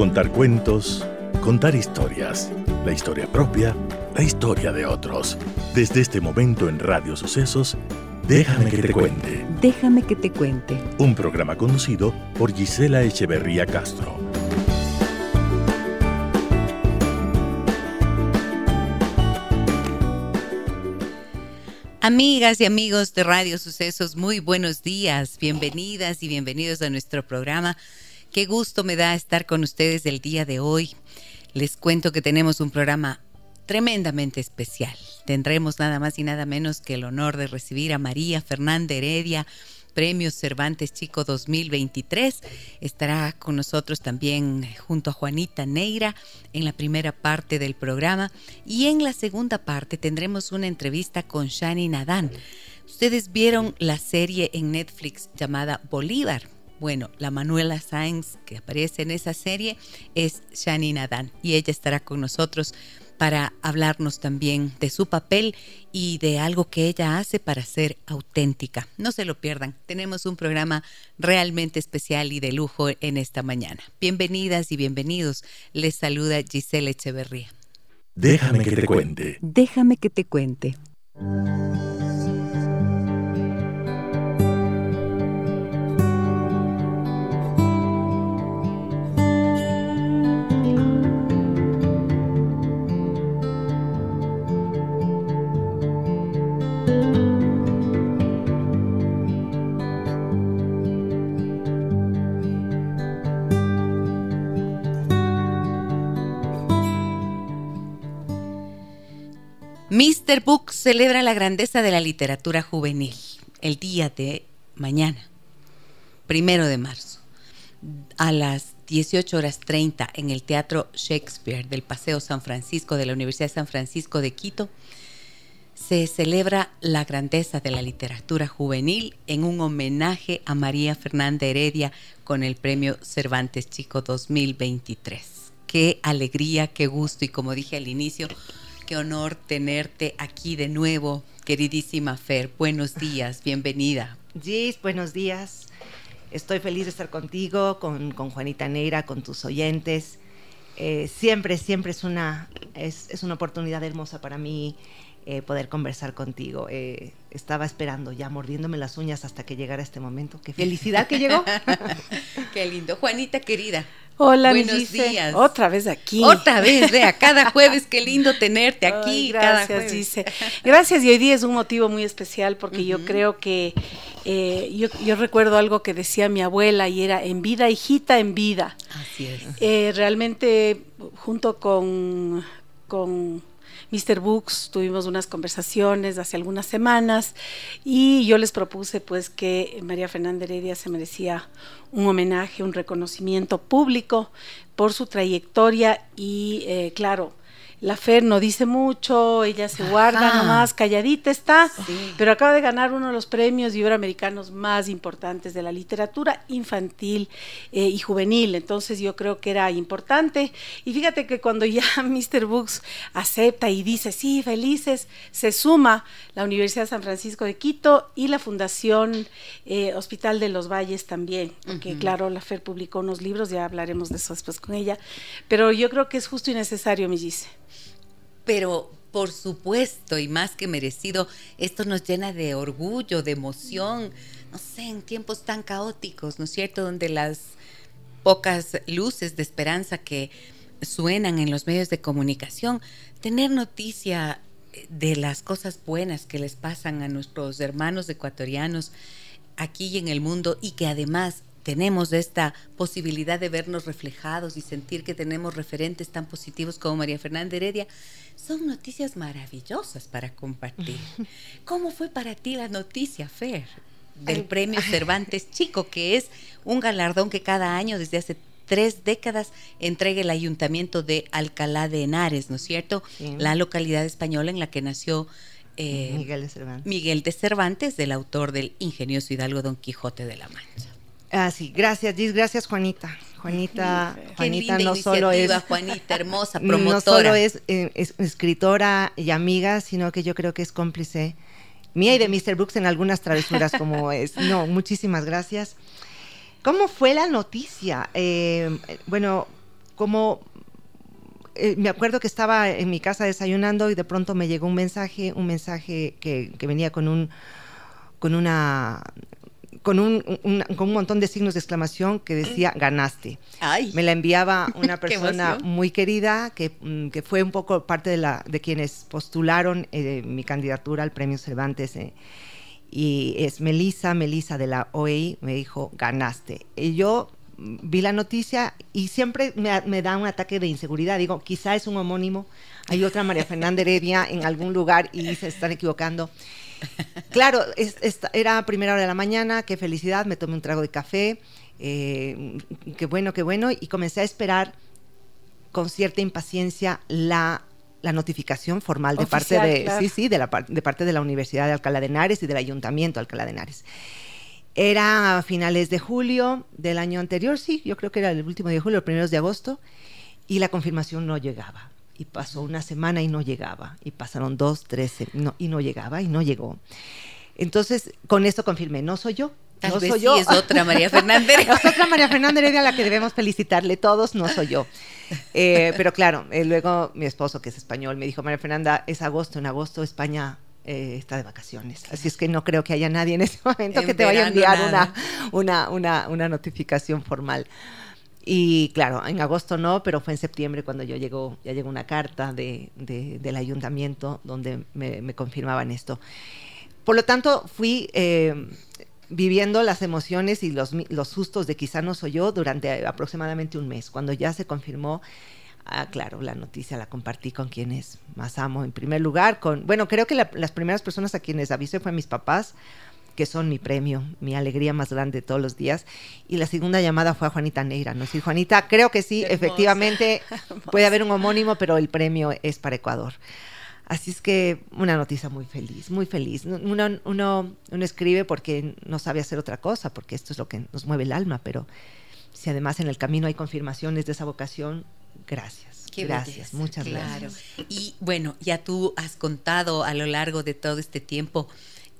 Contar cuentos, contar historias, la historia propia, la historia de otros. Desde este momento en Radio Sucesos, Déjame que te cuente. Déjame que te cuente. Un programa conducido por Gisela Echeverría Castro. Amigas y amigos de Radio Sucesos, muy buenos días, bienvenidas y bienvenidos a nuestro programa. Qué gusto me da estar con ustedes el día de hoy. Les cuento que tenemos un programa tremendamente especial. Tendremos nada más y nada menos que el honor de recibir a María Fernanda Heredia, Premios Cervantes Chico 2023. Estará con nosotros también junto a Juanita Neira en la primera parte del programa y en la segunda parte tendremos una entrevista con Shani Nadán. Ustedes vieron la serie en Netflix llamada Bolívar. Bueno, la Manuela Sáenz que aparece en esa serie es Shani Nadán y ella estará con nosotros para hablarnos también de su papel y de algo que ella hace para ser auténtica. No se lo pierdan, tenemos un programa realmente especial y de lujo en esta mañana. Bienvenidas y bienvenidos. Les saluda Giselle Echeverría. Déjame que te cuente. Déjame que te cuente. Mr. Book celebra la grandeza de la literatura juvenil el día de mañana, primero de marzo, a las 18 horas 30 en el Teatro Shakespeare del Paseo San Francisco de la Universidad de San Francisco de Quito. Se celebra la grandeza de la literatura juvenil en un homenaje a María Fernanda Heredia con el Premio Cervantes Chico 2023. Qué alegría, qué gusto y como dije al inicio, qué honor tenerte aquí de nuevo, queridísima Fer. Buenos días, bienvenida. Gis, buenos días. Estoy feliz de estar contigo, con, Juanita Neira, con tus oyentes. Eh, siempre, siempre es una, es, es, una oportunidad hermosa para mí eh, poder conversar contigo. Eh, estaba esperando ya, mordiéndome las uñas hasta que llegara este momento. Qué felicidad que llegó. Qué lindo. Juanita querida, Hola, Buenos días. Otra vez aquí. Otra vez, vea, cada jueves, qué lindo tenerte aquí. gracias, dice. Gracias, y hoy día es un motivo muy especial porque yo creo que eh, yo, yo, recuerdo algo que decía mi abuela y era en vida, hijita, en vida. Así es. Eh, realmente, junto con, con Mr. Books, tuvimos unas conversaciones hace algunas semanas y yo les propuse pues que María Fernanda Heredia se merecía un homenaje, un reconocimiento público por su trayectoria y eh, claro, la Fer no dice mucho, ella se guarda nomás, calladita está, pero acaba de ganar uno de los premios iberoamericanos más importantes de la literatura infantil eh, y juvenil. Entonces yo creo que era importante. Y fíjate que cuando ya Mr. Books acepta y dice, sí, felices, se suma la Universidad de San Francisco de Quito y la Fundación eh, Hospital de los Valles también, porque claro, la Fer publicó unos libros, ya hablaremos de eso después con ella, pero yo creo que es justo y necesario, me dice pero por supuesto y más que merecido, esto nos llena de orgullo, de emoción, no sé, en tiempos tan caóticos, ¿no es cierto?, donde las pocas luces de esperanza que suenan en los medios de comunicación, tener noticia de las cosas buenas que les pasan a nuestros hermanos ecuatorianos aquí y en el mundo y que además tenemos esta posibilidad de vernos reflejados y sentir que tenemos referentes tan positivos como María Fernanda Heredia, son noticias maravillosas para compartir. ¿Cómo fue para ti la noticia, Fer, del Premio Cervantes Chico, que es un galardón que cada año desde hace tres décadas entrega el Ayuntamiento de Alcalá de Henares, ¿no es cierto? La localidad española en la que nació eh, Miguel de Cervantes. Miguel de Cervantes, del autor del ingenioso Hidalgo Don Quijote de la Mancha. Ah, sí, gracias, Gis, gracias Juanita. Juanita, Juanita no solo es Juanita hermosa, promotora. No solo es, eh, es, escritora y amiga, sino que yo creo que es cómplice mía y de Mr. Brooks en algunas travesuras como es. No, muchísimas gracias. ¿Cómo fue la noticia? Eh, bueno, como eh, me acuerdo que estaba en mi casa desayunando y de pronto me llegó un mensaje, un mensaje que, venía con un con una con un, con un montón de signos de exclamación que decía ganaste. Me la enviaba una persona muy querida que, mm, que, fue un poco parte de, la, de quienes postularon eh, mi candidatura al premio Cervantes. Eh, y es Melisa, Melisa de la OEI, me dijo, ganaste. Y yo vi la noticia y siempre me, da un ataque de inseguridad. Digo, quizá es un homónimo, hay otra María Fernanda Heredia en algún lugar y se están equivocando. Claro, era primera hora de la mañana, qué felicidad, me tomé un trago de café, eh, qué bueno, qué bueno, y comencé a esperar con cierta impaciencia la, notificación formal de parte de, sí, sí, de, la, de parte de la Universidad de Alcalá de Henares y del Ayuntamiento de Alcalá de Henares. Era a finales de julio del año anterior, sí, yo creo que era el último de julio, los primeros de agosto, y la confirmación no llegaba. Y pasó una semana y no llegaba. Y pasaron dos, tres, y no llegaba y no llegó. Entonces, con esto confirmé, no soy yo. no soy yo. es otra María Fernández. es otra María Fernández Heredia a la que debemos felicitarle todos, no soy yo. Eh, pero claro, eh, luego mi esposo, que es español, me dijo, María Fernanda, es agosto, en agosto España eh, está de vacaciones. Así es que no creo que haya nadie en ese momento que te vaya a enviar una, una, una, una, notificación formal. Y claro, en agosto no, pero fue en septiembre cuando yo llegó, ya llegó una carta de, del ayuntamiento donde me, confirmaban esto. Por lo tanto, fui eh, viviendo las emociones y los, los sustos de quizá no soy yo durante aproximadamente un mes. Cuando ya se confirmó, Ah, claro, la noticia la compartí con quienes más amo. En primer lugar, con, bueno, creo que las primeras personas a quienes avisé fue mis papás, que son mi premio, mi alegría más grande todos los días. Y la segunda llamada fue a Juanita Neira, ¿no? Sí, Juanita, creo que sí, efectivamente puede haber un homónimo, pero el premio es para Ecuador. Así es que una noticia muy feliz, muy feliz. Uno, uno, uno escribe porque no sabe hacer otra cosa, porque esto es lo que nos mueve el alma, pero si además en el camino hay confirmaciones de esa vocación, Gracias. gracias, muchas gracias. Y bueno, ya tú has contado a lo largo de todo este tiempo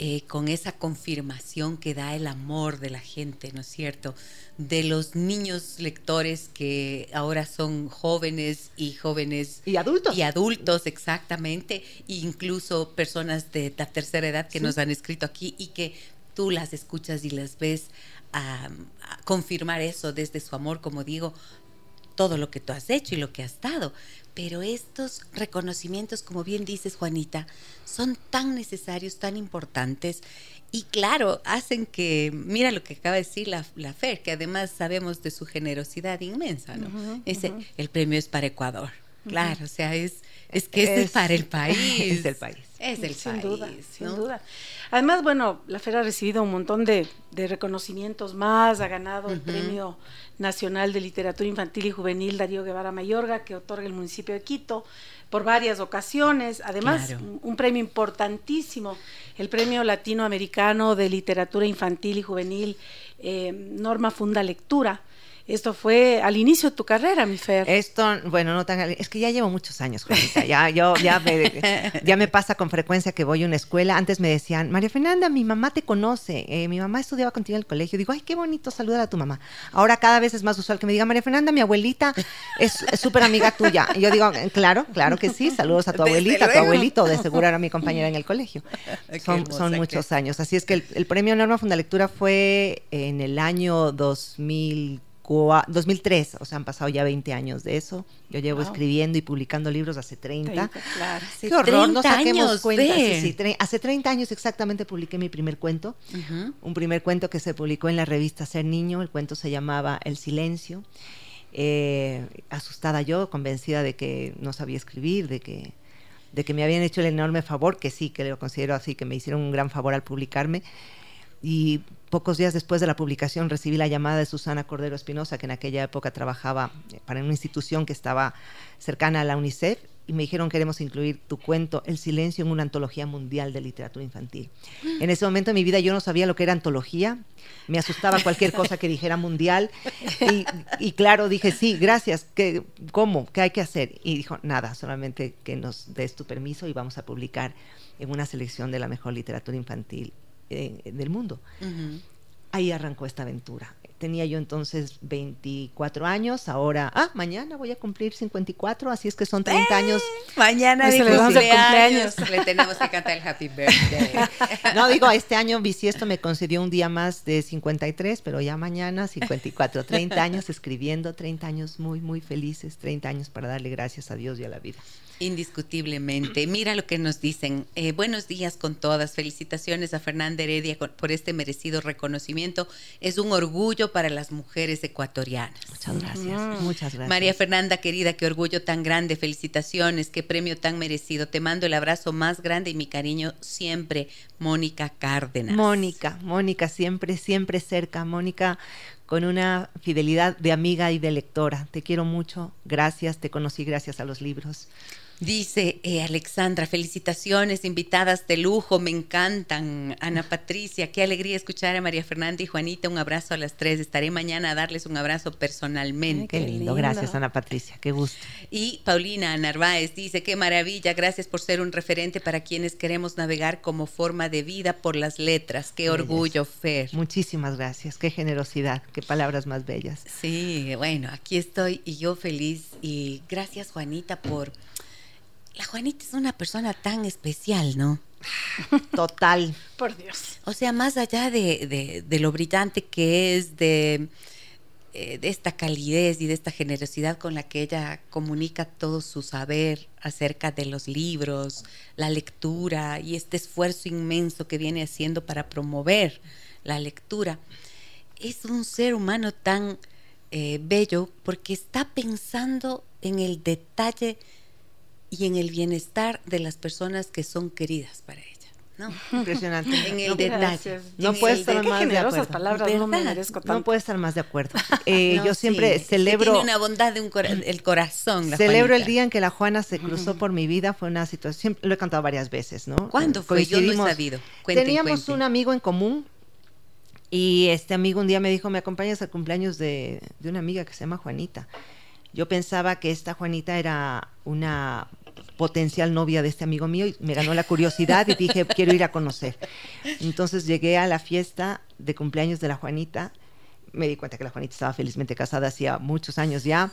eh, con esa confirmación que da el amor de la gente, ¿no es cierto? De los niños lectores que ahora son jóvenes y jóvenes. Y adultos. Y adultos, exactamente. E incluso personas de la tercera edad que nos han escrito aquí y que tú las escuchas y las ves a, confirmar eso desde su amor, como digo, todo lo que tú has hecho y lo que has dado. Pero estos reconocimientos, como bien dices, Juanita, son tan necesarios, tan importantes y claro, hacen que, mira lo que acaba de decir la, la FER, que además sabemos de su generosidad inmensa, ¿no? Ese, El premio es para Ecuador. Claro, o sea, es, es que es, para el país. Es el país. Es el sin país. Duda, Sin duda. Además, bueno, la FER ha recibido un montón de, de reconocimientos más, ha ganado el Premio Nacional de Literatura Infantil y Juvenil Darío Guevara Mayorga, que otorga el municipio de Quito por varias ocasiones. Además, un, premio importantísimo, el Premio Latinoamericano de Literatura Infantil y Juvenil eh, Norma Funda Lectura esto fue al inicio de tu carrera, mi Fer. Esto, bueno, no tan es que ya llevo muchos años, Juanita. Ya, yo, ya, me, ya me pasa con frecuencia que voy a una escuela. Antes me decían, María Fernanda, mi mamá te conoce. Eh, mi mamá estudiaba contigo en el colegio. Digo, ay, qué bonito saludar a tu mamá. Ahora cada vez es más usual que me diga, María Fernanda, mi abuelita es súper amiga tuya. Y yo digo, claro, claro que sí. Saludos a tu abuelita, a tu abuelito. De seguro era mi compañera en el colegio. Son, son muchos años. Así es que el, el premio Norma Fundalectura fue en el año 2000 2003, o sea, han pasado ya 20 años de eso. Yo llevo escribiendo y publicando libros hace 30. claro. Qué horror, no saquemos cuenta. hace 30 años exactamente publiqué mi primer cuento, un primer cuento que se publicó en la revista Ser Niño, el cuento se llamaba El Silencio. Eh, asustada yo, convencida de que no sabía escribir, de que, de que me habían hecho el enorme favor, que sí, que lo considero así, que me hicieron un gran favor al publicarme y pocos días después de la publicación recibí la llamada de Susana Cordero Espinosa, que en aquella época trabajaba eh, para una institución que estaba cercana a la UNICEF, y me dijeron queremos incluir tu cuento El silencio en una antología mundial de literatura infantil. En ese momento de mi vida yo no sabía lo que era antología, me asustaba cualquier cosa que dijera mundial, y, claro, dije, sí, gracias, ¿Qué, ¿cómo? ¿Qué hay que hacer? Y dijo, nada, solamente que nos des tu permiso y vamos a publicar en una selección de la mejor literatura infantil del mundo. Ahí arrancó esta aventura. tenía yo entonces 24 años, ahora, ah, mañana voy a cumplir 54, así es que son 30 años. Mañana Pues le cumpleaños. Le tenemos que cantar el Happy Birthday. No, digo, este año Bisiesto me concedió un día más de 53, pero ya mañana 54, 30 años escribiendo, 30 años muy, muy felices, 30 años para darle gracias a Dios y a la vida. Indiscutiblemente. Mira lo que nos dicen. Eh, buenos días con todas. Felicitaciones a Fernanda Heredia por este merecido reconocimiento. Es un orgullo para las mujeres ecuatorianas. Muchas gracias, Mm. muchas gracias. María Fernanda, querida, qué orgullo tan grande, felicitaciones, qué premio tan merecido. Te mando el abrazo más grande y mi cariño siempre, Mónica Cárdenas. Mónica, Mónica, siempre, siempre cerca. Mónica, con una fidelidad de amiga y de lectora. Te quiero mucho. Gracias, te conocí gracias a los libros. Dice eh, Alexandra, felicitaciones, invitadas de lujo, me encantan. Ana Patricia, qué alegría escuchar a María Fernanda y Juanita. Un abrazo a las tres. Estaré mañana a darles un abrazo personalmente. Qué Qué lindo. lindo. Gracias, Ana Patricia. Qué gusto. Y Paulina Narváez dice, qué maravilla, gracias por ser un referente para quienes queremos navegar como forma de vida por las letras. Qué Bellas. orgullo, Fer. Muchísimas gracias. Qué generosidad. Qué palabras más bellas. Sí, bueno, aquí estoy y yo feliz. Y gracias, Juanita, por... La Juanita es una persona tan especial, ¿no? Total. Por Dios. O sea, más allá de, de- de lo brillante que es, de, eh, de esta calidez y de esta generosidad con la que ella comunica todo su saber acerca de los libros, la lectura y este esfuerzo inmenso que viene haciendo para promover la lectura, es un ser humano tan eh, bello porque está pensando en el detalle y en el bienestar de las personas que son queridas para ella. ¿no? Impresionante. En el No- detalle. Gracias. No el estar más de generosas acuerdo. palabras, no me merezco tanto. No puedo estar más de acuerdo. Eh, No, yo siempre sí, celebro. Tiene una bondad de un cora- el corazón. la Celebro el día en que la Juana se cruzó por mi vida, fue una situación, siempre- lo he cantado varias veces, ¿no? ¿Cuándo fue? Yo no he sabido. Cuenten, Teníamos cuenten. un amigo en común y este amigo un día me dijo, ¿me acompañas al cumpleaños de, de una amiga que se llama Juanita? Yo pensaba que esta Juanita era una potencial novia de este amigo mío y me ganó la curiosidad y dije, quiero ir a conocer. Entonces llegué a la fiesta de cumpleaños de la Juanita me di cuenta que la Juanita estaba felizmente casada hacía muchos años ya.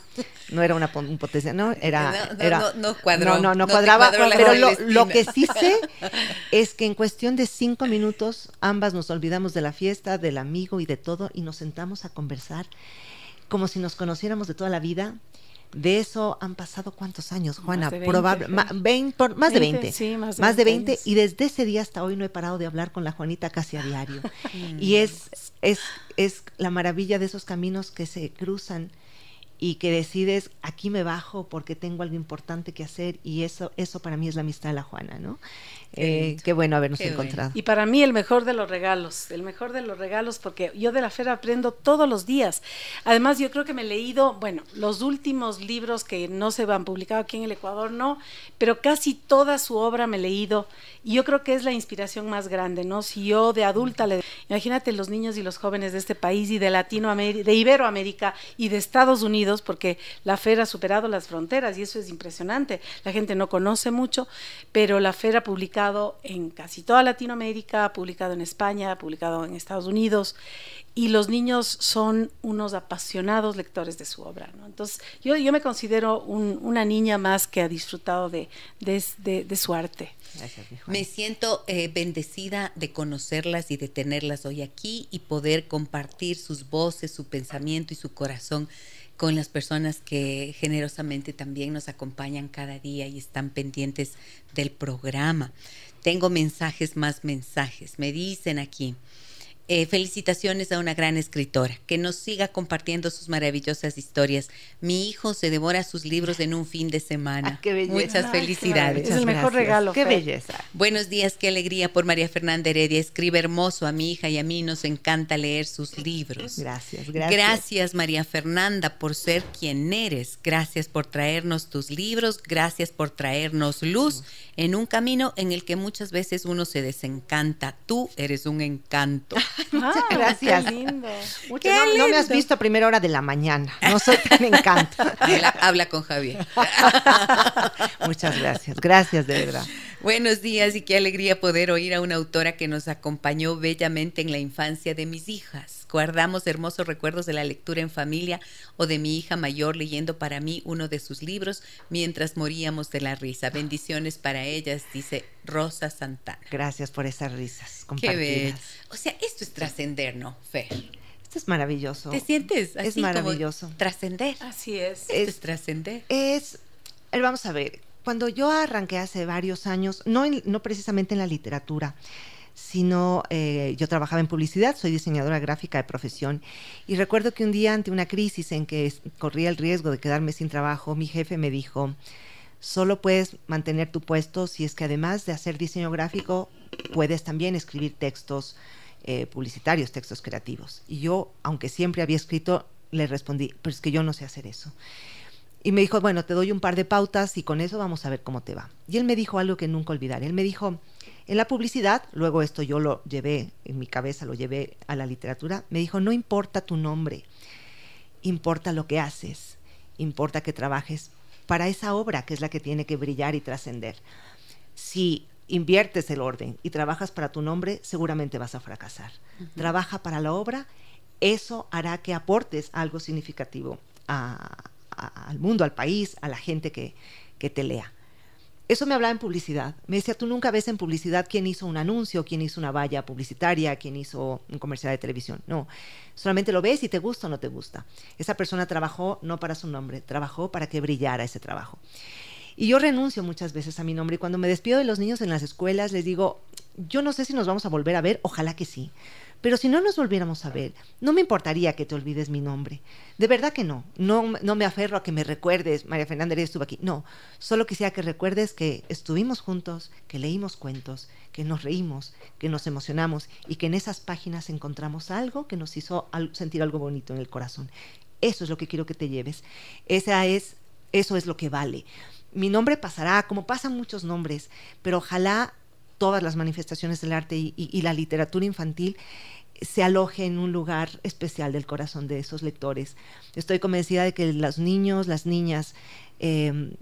No era una un potencial, no, era... No, no, era no, no cuadró. No, no, no cuadraba. pero lo, lo que sí sé es que en cuestión de cinco minutos ambas nos olvidamos de la fiesta, del amigo y de todo y nos sentamos a conversar como si nos conociéramos de toda la vida. De eso han pasado cuántos años, Juana, de 20, probable, Fer. ma- vein- por- más de 20, 20. sí, más de más de 20 20 años. y desde ese día hasta hoy no he parado de hablar con la Juanita casi a diario. Mm. y es, es, es la maravilla de esos caminos que se cruzan y que decides aquí me bajo porque tengo algo importante que hacer y eso eso para mí es la amistad de la Juana, ¿no? Qué Eh, qué bueno habernos Qué bueno. encontrado. Y para mí el mejor de los regalos, el mejor de los regalos, porque yo de la Fera aprendo todos los días. Además, yo creo que me he leído, bueno, los últimos libros que no se han publicado aquí en el Ecuador, no, pero casi toda su obra me he leído. Y yo creo que es la inspiración más grande, ¿no? Si yo de adulta le. Imagínate los niños y los jóvenes de este país y de Latinoamérica, de Iberoamérica y de Estados Unidos, porque la Fera ha superado las fronteras y eso es impresionante. La gente no conoce mucho, pero la Fera ha publicado en casi toda Latinoamérica, publicado en España, publicado en Estados Unidos y los niños son unos apasionados lectores de su obra. ¿no? Entonces, yo, yo me considero un- una niña más que ha disfrutado de, de- de- de su arte. Gracias. Me siento eh, bendecida de conocerlas y de tenerlas hoy aquí y poder compartir sus voces, su pensamiento y su corazón con las personas que generosamente también nos acompañan cada día y están pendientes del programa. Tengo mensajes más mensajes. Me dicen aquí. Eh, felicitaciones a una gran escritora que nos siga compartiendo sus maravillosas historias. Mi hijo se devora sus libros en un fin de semana. Ah, qué belleza. Muchas Ay, qué felicidades. Es el mejor regalo, Qué Fer. belleza. Buenos días, qué alegría por María Fernanda Heredia. Escribe hermoso a mi hija y a mí nos encanta leer sus libros. Gracias, gracias. Gracias, María Fernanda, por ser quien eres. Gracias por traernos tus libros. Gracias por traernos luz en un camino en el que muchas veces uno se desencanta. Tú eres un encanto. Muchas Ah, gracias. Qué lindo. Mucho- Qué no, no me has visto a primera hora de la mañana. No soy tan encanto. Habla, habla con Javier. Muchas gracias. Gracias, de verdad. Buenos días y qué alegría poder oír a una autora que nos acompañó bellamente en la infancia de mis hijas. Guardamos hermosos recuerdos de la lectura en familia o de mi hija mayor leyendo para mí uno de sus libros mientras moríamos de la risa. Bendiciones para ellas, dice Rosa Santana. Gracias por esas risas Qué bello. O sea, esto es trascender, ¿no, Fer? Esto es maravilloso. ¿Te sientes así Es maravilloso. Trascender. Así es. Esto es, trascender. Es, vamos a ver, cuando yo arranqué hace varios años, no, en- no precisamente en la literatura, sino eh, yo trabajaba en publicidad, soy diseñadora gráfica de profesión, y recuerdo que un día ante una crisis en que corría el riesgo de quedarme sin trabajo, mi jefe me dijo, solo puedes mantener tu puesto si es que además de hacer diseño gráfico, puedes también escribir textos eh, publicitarios, textos creativos. Y yo, aunque siempre había escrito, le respondí, pero es que yo no sé hacer eso. Y me dijo, bueno, te doy un par de pautas y con eso vamos a ver cómo te va. Y él me dijo algo que nunca olvidaré. Él me dijo, en la publicidad, luego esto yo lo llevé en mi cabeza, lo llevé a la literatura, me dijo, no importa tu nombre, importa lo que haces, importa que trabajes para esa obra que es la que tiene que brillar y trascender. Si inviertes el orden y trabajas para tu nombre, seguramente vas a fracasar. Trabaja para la obra, eso hará que aportes algo significativo a- al mundo, al país, a la gente que, que te lea. Eso me hablaba en publicidad. Me decía, tú nunca ves en publicidad quién hizo un anuncio, quién hizo una valla publicitaria, quién hizo un comercial de televisión. No, solamente lo ves y te gusta o no te gusta. Esa persona trabajó no para su nombre, trabajó para que brillara ese trabajo. Y yo renuncio muchas veces a mi nombre y cuando me despido de los niños en las escuelas les digo, yo no sé si nos vamos a volver a ver, ojalá que sí. Pero si no nos volviéramos a ver, no me importaría que te olvides mi nombre. De verdad que no. No, no me aferro a que me recuerdes, María Fernanda estuvo aquí. No, solo quisiera que recuerdes que estuvimos juntos, que leímos cuentos, que nos reímos, que nos emocionamos y que en esas páginas encontramos algo que nos hizo sentir algo bonito en el corazón. Eso es lo que quiero que te lleves. Esa es, eso es lo que vale. Mi nombre pasará, como pasan muchos nombres, pero ojalá todas las manifestaciones del arte y, y- y la literatura infantil se aloje en un lugar especial del corazón de esos lectores. Estoy convencida de que los niños, las niñas, eh,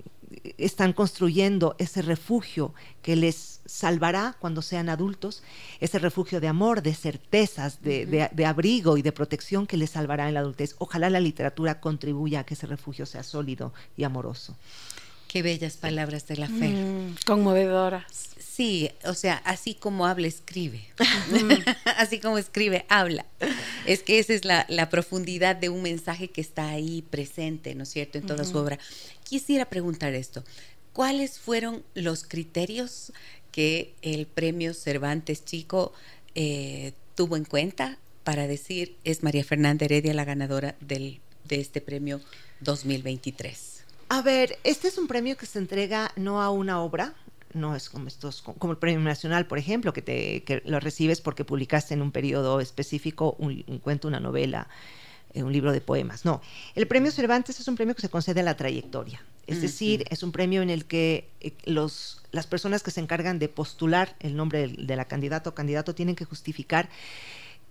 están construyendo ese refugio que les salvará cuando sean adultos, ese refugio de amor, de certezas, de, de- de abrigo y de protección que les salvará en la adultez. Ojalá la literatura contribuya a que ese refugio sea sólido y amoroso. Qué bellas palabras de la Fer. Mm, conmovedoras. Sí, o sea, así como habla, escribe. así como escribe, habla. Es que esa es la, la profundidad de un mensaje que está ahí presente, ¿no es cierto?, en toda su obra. Quisiera preguntar esto. ¿Cuáles fueron los criterios que el premio Cervantes Chico eh, tuvo en cuenta para decir es María Fernanda Heredia la ganadora del, de este premio 2023? A ver, este es un premio que se entrega no a una obra, no es como estos, como el premio nacional, por ejemplo, que te que lo recibes porque publicaste en un periodo específico un, un cuento, una novela, eh, un libro de poemas. No, el premio Cervantes es un premio que se concede a la trayectoria. Es decir, es un premio en el que eh, los, las personas que se encargan de postular el nombre del- de la candidata o candidato tienen que justificar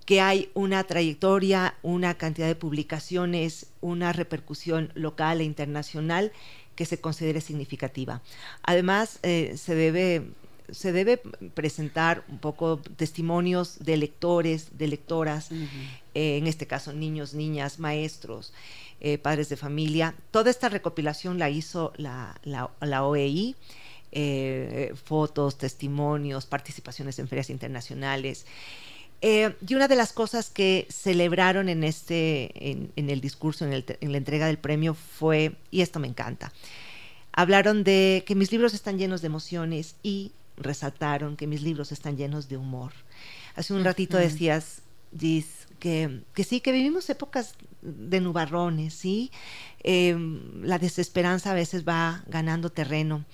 que hay una trayectoria, una cantidad de publicaciones, una repercusión local e internacional que se considere significativa. Además, eh, se debe se debe presentar un poco testimonios de lectores, de lectoras, eh, en este caso niños, niñas, maestros, eh, padres de familia. Toda esta recopilación la hizo la, la, la OEI, eh, fotos, testimonios, participaciones en ferias internacionales. Eh, y una de las cosas que celebraron en este, en, en el discurso, en, el, en, la entrega del premio fue, y esto me encanta, hablaron de que mis libros están llenos de emociones y resaltaron que mis libros están llenos de humor. Hace un ratito decías, Gis, que, que sí, que vivimos épocas de nubarrones, ¿sí? Eh, la desesperanza a veces va ganando terreno.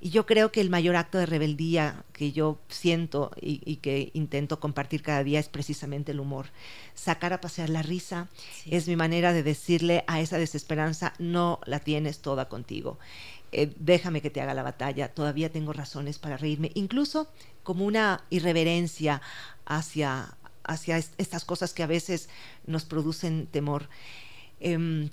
Y yo creo que el mayor acto de rebeldía que yo siento y, y, que intento compartir cada día es precisamente el humor. Sacar a pasear la risa sí. es mi manera de decirle a esa desesperanza, no la tienes toda contigo. Eh, déjame que te haga la batalla, todavía tengo razones para reírme, incluso como una irreverencia hacia, hacia est estas cosas que a veces nos producen temor. Em,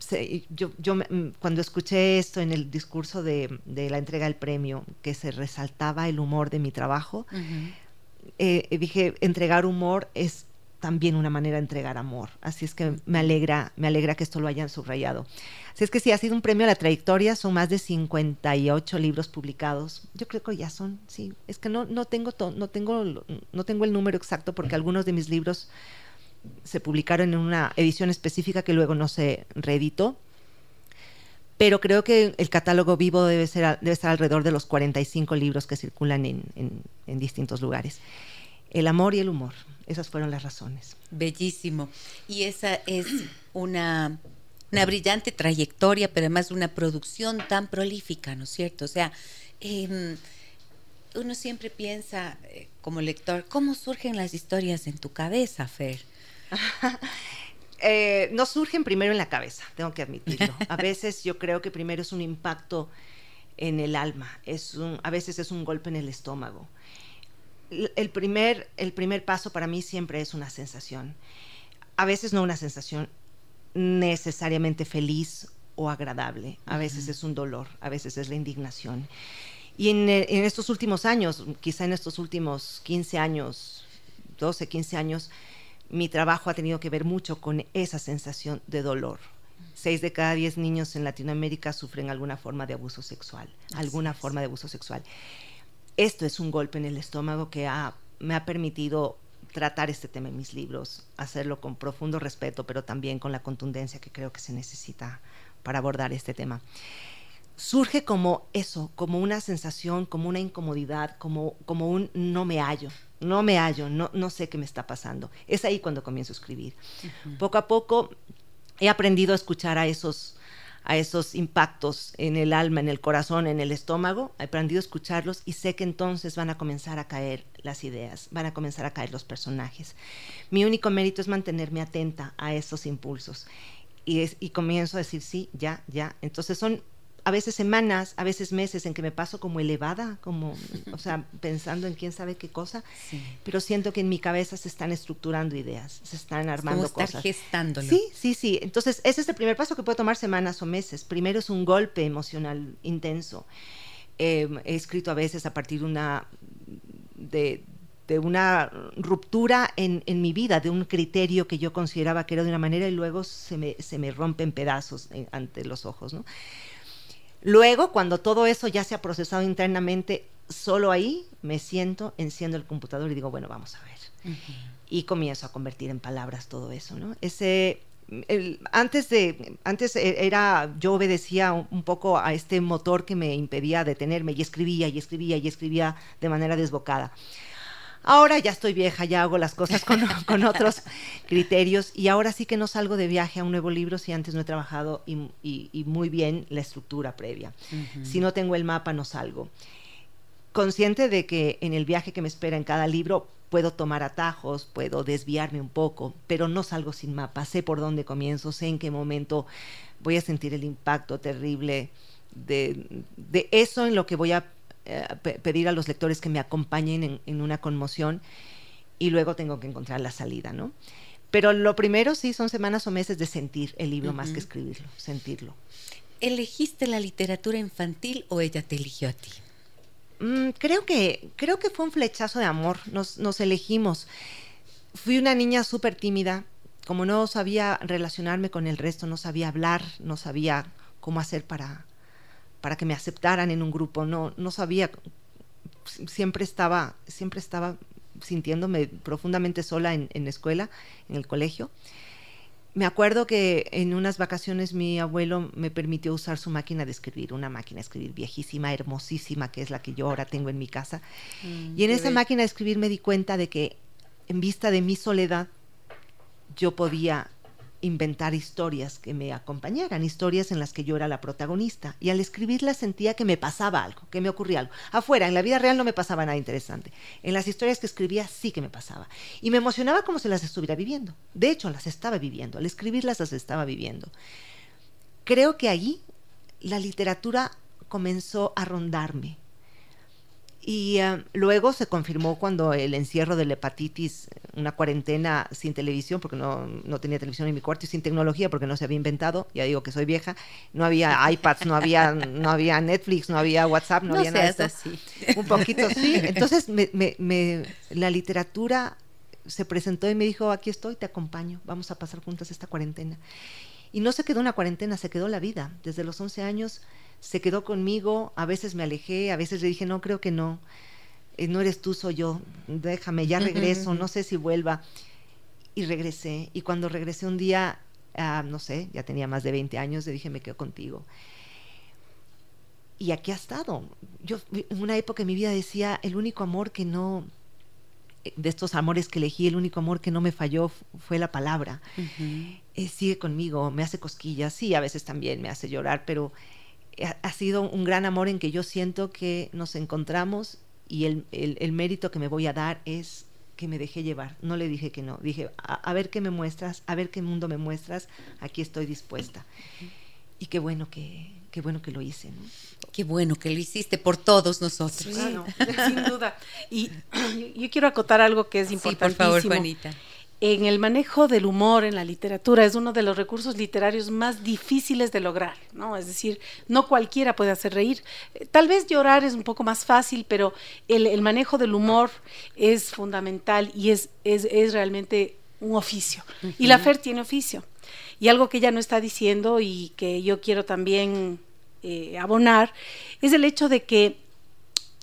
yo, yo, mm, cuando escuché esto en el discurso de, la entrega del premio, que se resaltaba el humor de mi trabajo, eh, dije, entregar humor es también una manera de entregar amor. Así es que me alegra, me alegra que esto lo hayan subrayado. Así es que sí, ha sido un premio a la trayectoria, son más de 58 libros publicados. Yo creo que ya son, sí, es que no, no, tengo, no, tengo, no tengo el número exacto porque algunos de mis libros se publicaron en una edición específica que luego no se reeditó. Pero creo que el catálogo vivo debe, ser, estar alrededor de los 45 libros que circulan en, distintos lugares. El amor y el humor, esas fueron las razones. Bellísimo. Y esa es una una brillante trayectoria, pero además una producción tan prolífica, ¿no es cierto? O sea, em, uno siempre piensa eh, como lector, ¿cómo surgen las historias en tu cabeza, Fer? Eh, no surgen primero en la cabeza, tengo que admitirlo. A veces yo creo que primero es un impacto en el alma, es un, a veces es un golpe en el estómago. El primer, el primer paso para mí siempre es una sensación. A veces no una sensación, necesariamente feliz o agradable. A veces es un dolor, a veces es la indignación. Y en, en, estos últimos años, quizá en estos últimos 15 años, 12, 15 años, mi trabajo ha tenido que ver mucho con esa sensación de dolor. Seis de cada diez niños en Latinoamérica sufren alguna forma de abuso sexual, alguna forma de abuso sexual. Esto es un golpe en el estómago que me ha permitido tratar este tema en mis libros, hacerlo con profundo respeto, pero también con la contundencia que creo que se necesita para abordar este tema. Surge como eso, como una sensación, como una incomodidad, como, como un no me hallo, no me hallo, no, no sé qué me está pasando. Es ahí cuando comienzo a escribir. Poco a poco he aprendido a escuchar a esos a esos impactos en el alma, en el corazón, en el estómago, he aprendido a escucharlos y sé que entonces van a comenzar a caer las ideas, van a comenzar a caer los personajes. Mi único mérito es mantenerme atenta a esos impulsos y, y comienzo a decir sí, ya, ya. Entonces son a veces semanas, a veces meses en que me paso como elevada, como, o sea, pensando en quién sabe qué cosa, pero siento que en mi cabeza se están estructurando ideas, se están armando como estar gestándolo. Sí, sí, sí. Entonces, ese es el primer paso que puede tomar semanas o meses. Primero es un golpe emocional intenso. Em, he escrito a veces a partir de una, de, una ruptura en, en, mi vida, de un criterio que yo consideraba que era de una manera y luego se me, se me rompe en pedazos eh, ante los ojos, ¿no? Luego, cuando todo eso ya se ha procesado internamente, solo ahí me siento, enciendo el computador y digo, bueno, vamos a ver. Y comienzo a convertir en palabras todo eso, ¿no? Ese, antes de, antes e, era, yo obedecía un, poco a este motor que me impedía detenerme y escribía y escribía y escribía de manera desbocada. Ahora ya estoy vieja, ya hago las cosas con, otros criterios y ahora sí que no salgo de viaje a un nuevo libro si antes no he trabajado y, muy bien la estructura previa. Si no tengo el mapa, no salgo. Consciente de que en el viaje que me espera en cada libro puedo tomar atajos, puedo desviarme un poco, pero no salgo sin mapa, sé por dónde comienzo, sé en qué momento voy a sentir el impacto terrible de, de eso en lo que voy a eh, pedir a los lectores que me acompañen en, una conmoción y luego tengo que encontrar la salida, ¿no? Pero lo primero sí son semanas o meses de sentir el libro más que escribirlo, sentirlo. ¿Elegiste la literatura infantil o ella te eligió a ti? Mm, creo, que, creo que fue un flechazo de amor, nos, nos elegimos. Fui una niña súper tímida, como no sabía relacionarme con el resto, no sabía hablar, no sabía cómo hacer para, para que me aceptaran en un grupo, no, no sabía, siempre estaba, siempre estaba sintiéndome profundamente sola en, en la escuela, en el colegio. Me acuerdo que en unas vacaciones mi abuelo me permitió usar su máquina de escribir, una máquina de escribir viejísima, hermosísima, que es la que yo ahora tengo en mi casa. Mm, y en esa máquina de escribir me di cuenta de que en vista de mi soledad, yo podía inventar historias que me acompañaran, historias en las que yo era la protagonista. Y al escribirlas sentía que me pasaba algo, que me ocurría algo. Afuera, en la vida real no me pasaba nada interesante. En las historias que escribía sí que me pasaba. Y me emocionaba como si las estuviera viviendo. De hecho, las estaba viviendo. Al escribirlas las estaba viviendo. Creo que ahí la literatura comenzó a rondarme. Y eh, luego se confirmó cuando el encierro de la hepatitis, una cuarentena sin televisión, porque no, no, tenía televisión en mi cuarto y sin tecnología, porque no se había inventado, ya digo que soy vieja, no había iPads, no había, no había Netflix, no había WhatsApp, no, había nada. Así. Un poquito sí. Entonces me, me, la literatura se presentó y me dijo, aquí estoy, te acompaño, vamos a pasar juntas esta cuarentena. Y no se quedó una cuarentena, se quedó la vida. Desde los 11 años se quedó conmigo, a veces me alejé, a veces le dije, no, creo que no, eh, no eres tú, soy yo, déjame, ya regreso, no sé si vuelva. Y regresé, y cuando regresé un día, ah, no sé, ya tenía más de 20 años, le dije, me quedo contigo. Y aquí ha estado. Yo en una época en mi vida decía, el único amor que no, de estos amores que elegí, el único amor que no me falló fue la palabra. Eh, sigue conmigo, me hace cosquillas, sí, a veces también me hace llorar, pero ha, sido un gran amor en que yo siento que nos encontramos y el, el, mérito que me voy a dar es que me dejé llevar. No le dije que no, dije, a, ver qué me muestras, a ver qué mundo me muestras, aquí estoy dispuesta. Y qué bueno que, qué bueno que lo hice. ¿no? Qué bueno que lo hiciste por todos nosotros. sin duda. Y yo, quiero acotar algo que es importantísimo. por favor, Juanita en el manejo del humor en la literatura es uno de los recursos literarios más difíciles de lograr, ¿no? Es decir, no cualquiera puede hacer reír. Eh, tal vez llorar es un poco más fácil, pero el, manejo del humor es fundamental y es, es, realmente un oficio. Y la FER tiene oficio. Y algo que ella no está diciendo y que yo quiero también eh, abonar es el hecho de que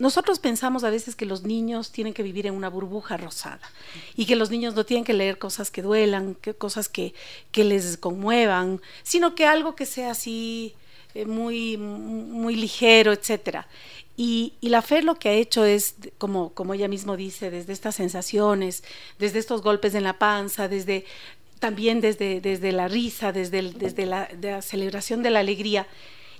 nosotros pensamos a veces que los niños tienen que vivir en una burbuja rosada y que los niños no tienen que leer cosas que duelan, cosas que, les conmuevan, sino que algo que sea así eh, muy, muy ligero, etcétera. Y, la fe lo que ha hecho es, como, como ella mismo dice, desde estas sensaciones, desde estos golpes en la panza, desde también desde, desde la risa, desde, desde la celebración de la alegría,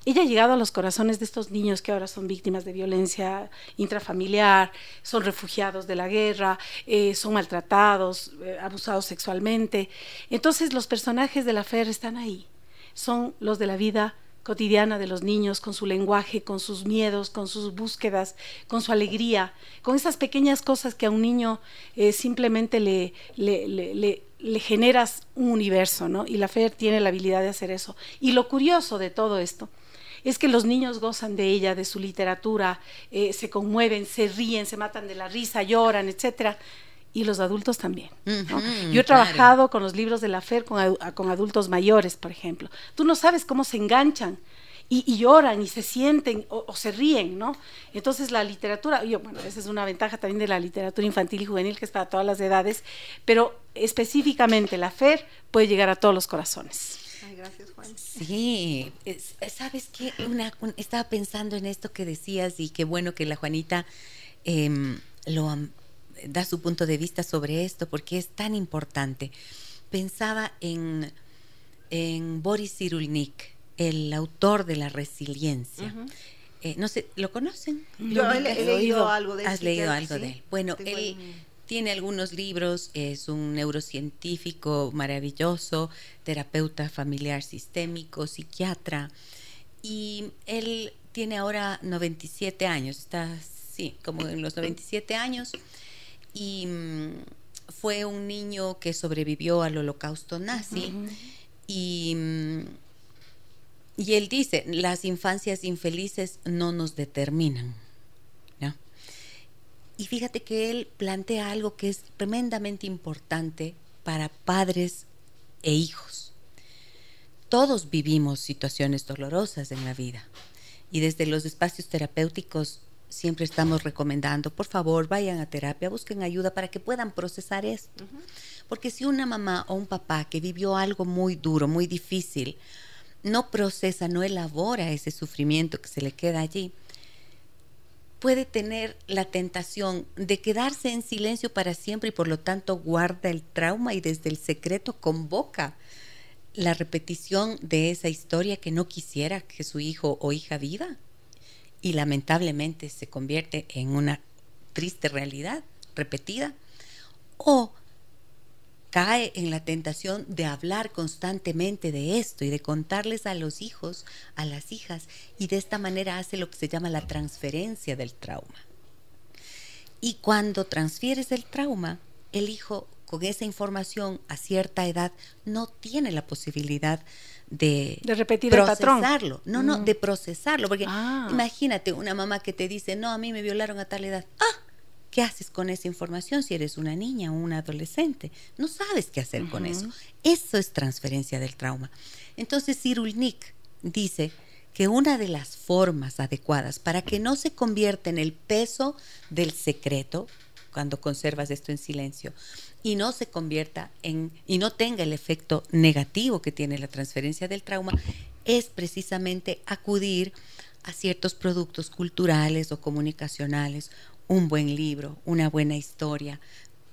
ella ha llegado a los corazones de estos niños que ahora son víctimas de violencia intrafamiliar, son refugiados de la guerra, eh, son maltratados, eh, abusados sexualmente. Entonces los personajes de la FER están ahí, son los de la vida cotidiana de los niños, con su lenguaje, con sus miedos, con sus búsquedas, con su alegría, con esas pequeñas cosas que a un niño eh, simplemente le, le, le, le, generas un universo, ¿no? Y la FER tiene la habilidad de hacer eso. Y lo curioso de todo esto es que los niños gozan de ella, de su literatura, eh, se conmueven, se ríen, se matan de la risa, lloran, etcétera. Y los adultos también. Yo he trabajado con los libros de la FER con, adultos mayores, por ejemplo. Tú no sabes cómo se enganchan y, lloran y se sienten o, se ríen, ¿no? Entonces la literatura, yo, bueno, esa es una ventaja también de la literatura infantil y juvenil que es para todas las edades, pero específicamente la FER puede llegar a todos los corazones gracias, Juan. Sí, sabes qué, estaba pensando en esto que decías y qué bueno que la Juanita em, lo da su punto de vista sobre esto porque es tan importante. Pensaba en, en Boris Cyrulnik, el autor de la resiliencia. Eh, no sé, ¿lo conocen? Yo he, leído algo de él. ¿Has leído algo de él? Bueno, él tiene algunos libros, es un neurocientífico maravilloso, terapeuta familiar sistémico, psiquiatra, y él tiene ahora 97 años, está, sí, como en los 97 años, y mm, fue un niño que sobrevivió al holocausto nazi, y, mm, y él dice, las infancias infelices no nos determinan y fíjate que él plantea algo que es tremendamente importante para padres e hijos. Todos vivimos situaciones dolorosas en la vida y desde los espacios terapéuticos siempre estamos recomendando, por favor, vayan a terapia, busquen ayuda para que puedan procesar esto. Porque si una mamá o un papá que vivió algo muy duro, muy difícil, no procesa, no elabora ese sufrimiento que se le queda allí, puede tener la tentación de quedarse en silencio para siempre y por lo tanto guarda el trauma y desde el secreto convoca la repetición de esa historia que no quisiera que su hijo o hija viva y lamentablemente se convierte en una triste realidad repetida o cae en la tentación de hablar constantemente de esto y de contarles a los hijos, a las hijas, y de esta manera hace lo que se llama la transferencia del trauma. Y cuando transfieres el trauma, el hijo con esa información a cierta edad no tiene la posibilidad de, de repetir procesarlo. El patrón. No, no, Mm. de procesarlo. Porque Ah. imagínate una mamá que te dice, no, a mí me violaron a tal edad. Ah, ¿qué haces con esa información si eres una niña o un adolescente? No sabes qué hacer con eso. Eso es transferencia del trauma. Entonces, Cyrulnik dice que una de las formas adecuadas para que no se convierta en el peso del secreto, cuando conservas esto en silencio, y no se convierta en, y no tenga el efecto negativo que tiene la transferencia del trauma, es precisamente acudir a ciertos productos culturales o comunicacionales, un buen libro, una buena historia,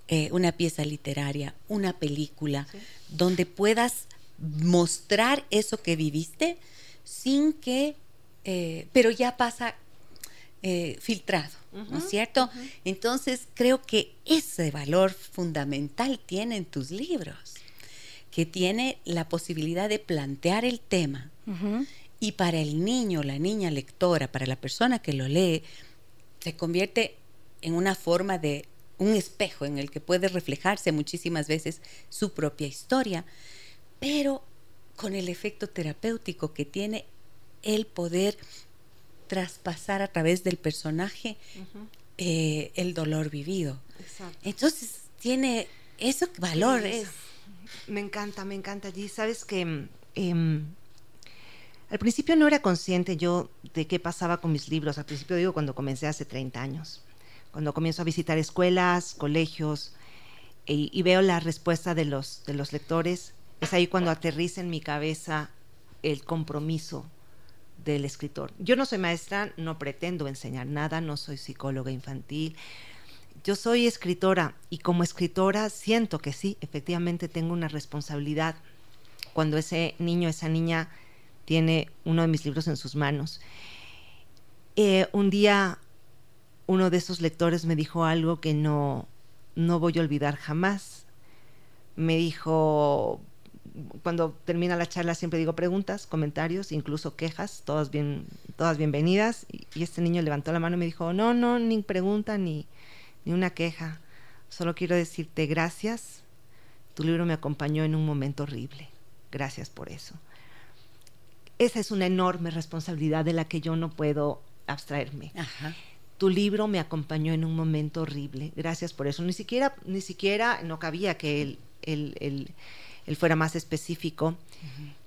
eh, una pieza literaria, una película, donde puedas mostrar eso que viviste sin que, eh, pero ya pasa eh, filtrado, ¿no es cierto? Entonces creo que ese valor fundamental tienen tus libros, que tiene la posibilidad de plantear el tema y para el niño, la niña lectora, para la persona que lo lee, se convierte en una forma de un espejo en el que puede reflejarse muchísimas veces su propia historia, pero con el efecto terapéutico que tiene el poder traspasar a través del personaje eh, el dolor vivido. Exacto. Entonces tiene eso valor Sí, es Me encanta, me encanta allí. Sabes que mm, em, al principio no era consciente yo de qué pasaba con mis libros. Al principio digo cuando comencé hace 30 años. Cuando comienzo a visitar escuelas, colegios y, y veo la respuesta de los, de los lectores, es ahí cuando aterriza en mi cabeza el compromiso del escritor. Yo no soy maestra, no pretendo enseñar nada, no soy psicóloga infantil, yo soy escritora y como escritora siento que sí, efectivamente tengo una responsabilidad cuando ese niño, esa niña tiene uno de mis libros en sus manos. Eh, un día uno de esos lectores me dijo algo que no, no voy a olvidar jamás. Me dijo, cuando termina la charla siempre digo preguntas, comentarios, incluso quejas, todas, bien, todas bienvenidas. Y, y este niño levantó la mano y me dijo, no, no, ni pregunta ni, ni una queja. Solo quiero decirte gracias. Tu libro me acompañó en un momento horrible. Gracias por eso. Esa es una enorme responsabilidad de la que yo no puedo abstraerme. Ajá. Tu libro me acompañó en un momento horrible. Gracias por eso. Ni siquiera, ni siquiera no cabía que él, él, él, él fuera más específico.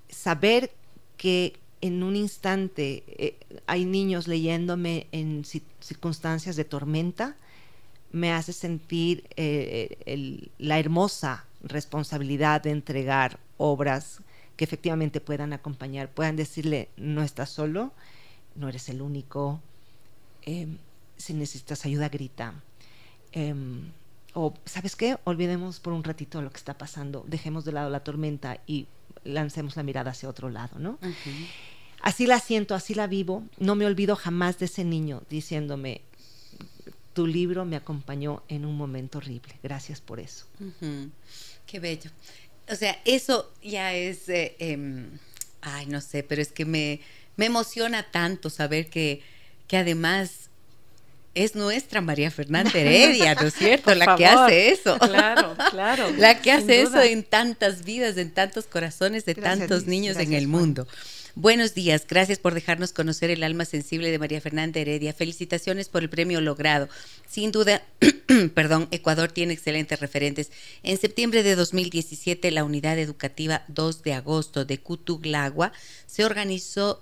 Saber que en un instante eh, hay niños leyéndome en ci- circunstancias de tormenta, me hace sentir eh, el- la hermosa responsabilidad de entregar obras que efectivamente puedan acompañar, puedan decirle, no estás solo, no eres el único, em, si necesitas ayuda, grita. O, ¿sabes qué? Olvidemos por un ratito lo que está pasando, dejemos de lado la tormenta y lancemos la mirada hacia otro lado, ¿no? Así la siento, así la vivo. No me olvido jamás de ese niño diciéndome, tu libro me acompañó en un momento horrible. Gracias por eso. Qué bello. O sea, eso ya es, eh, em, ay, no sé, pero es que me, me emociona tanto saber que, que además es nuestra María Fernanda Heredia, ¿no es cierto? Por la que hace eso. Claro, claro. La que hace eso en tantas vidas, en tantos corazones de Gracias, tantos niños en el mundo. Buenos días, gracias por dejarnos conocer el alma sensible de María Fernanda Heredia. Felicitaciones por el premio logrado. Sin duda, perdón, Ecuador tiene excelentes referentes. En septiembre de 2017, la unidad educativa 2 de agosto de Cutuglagua se organizó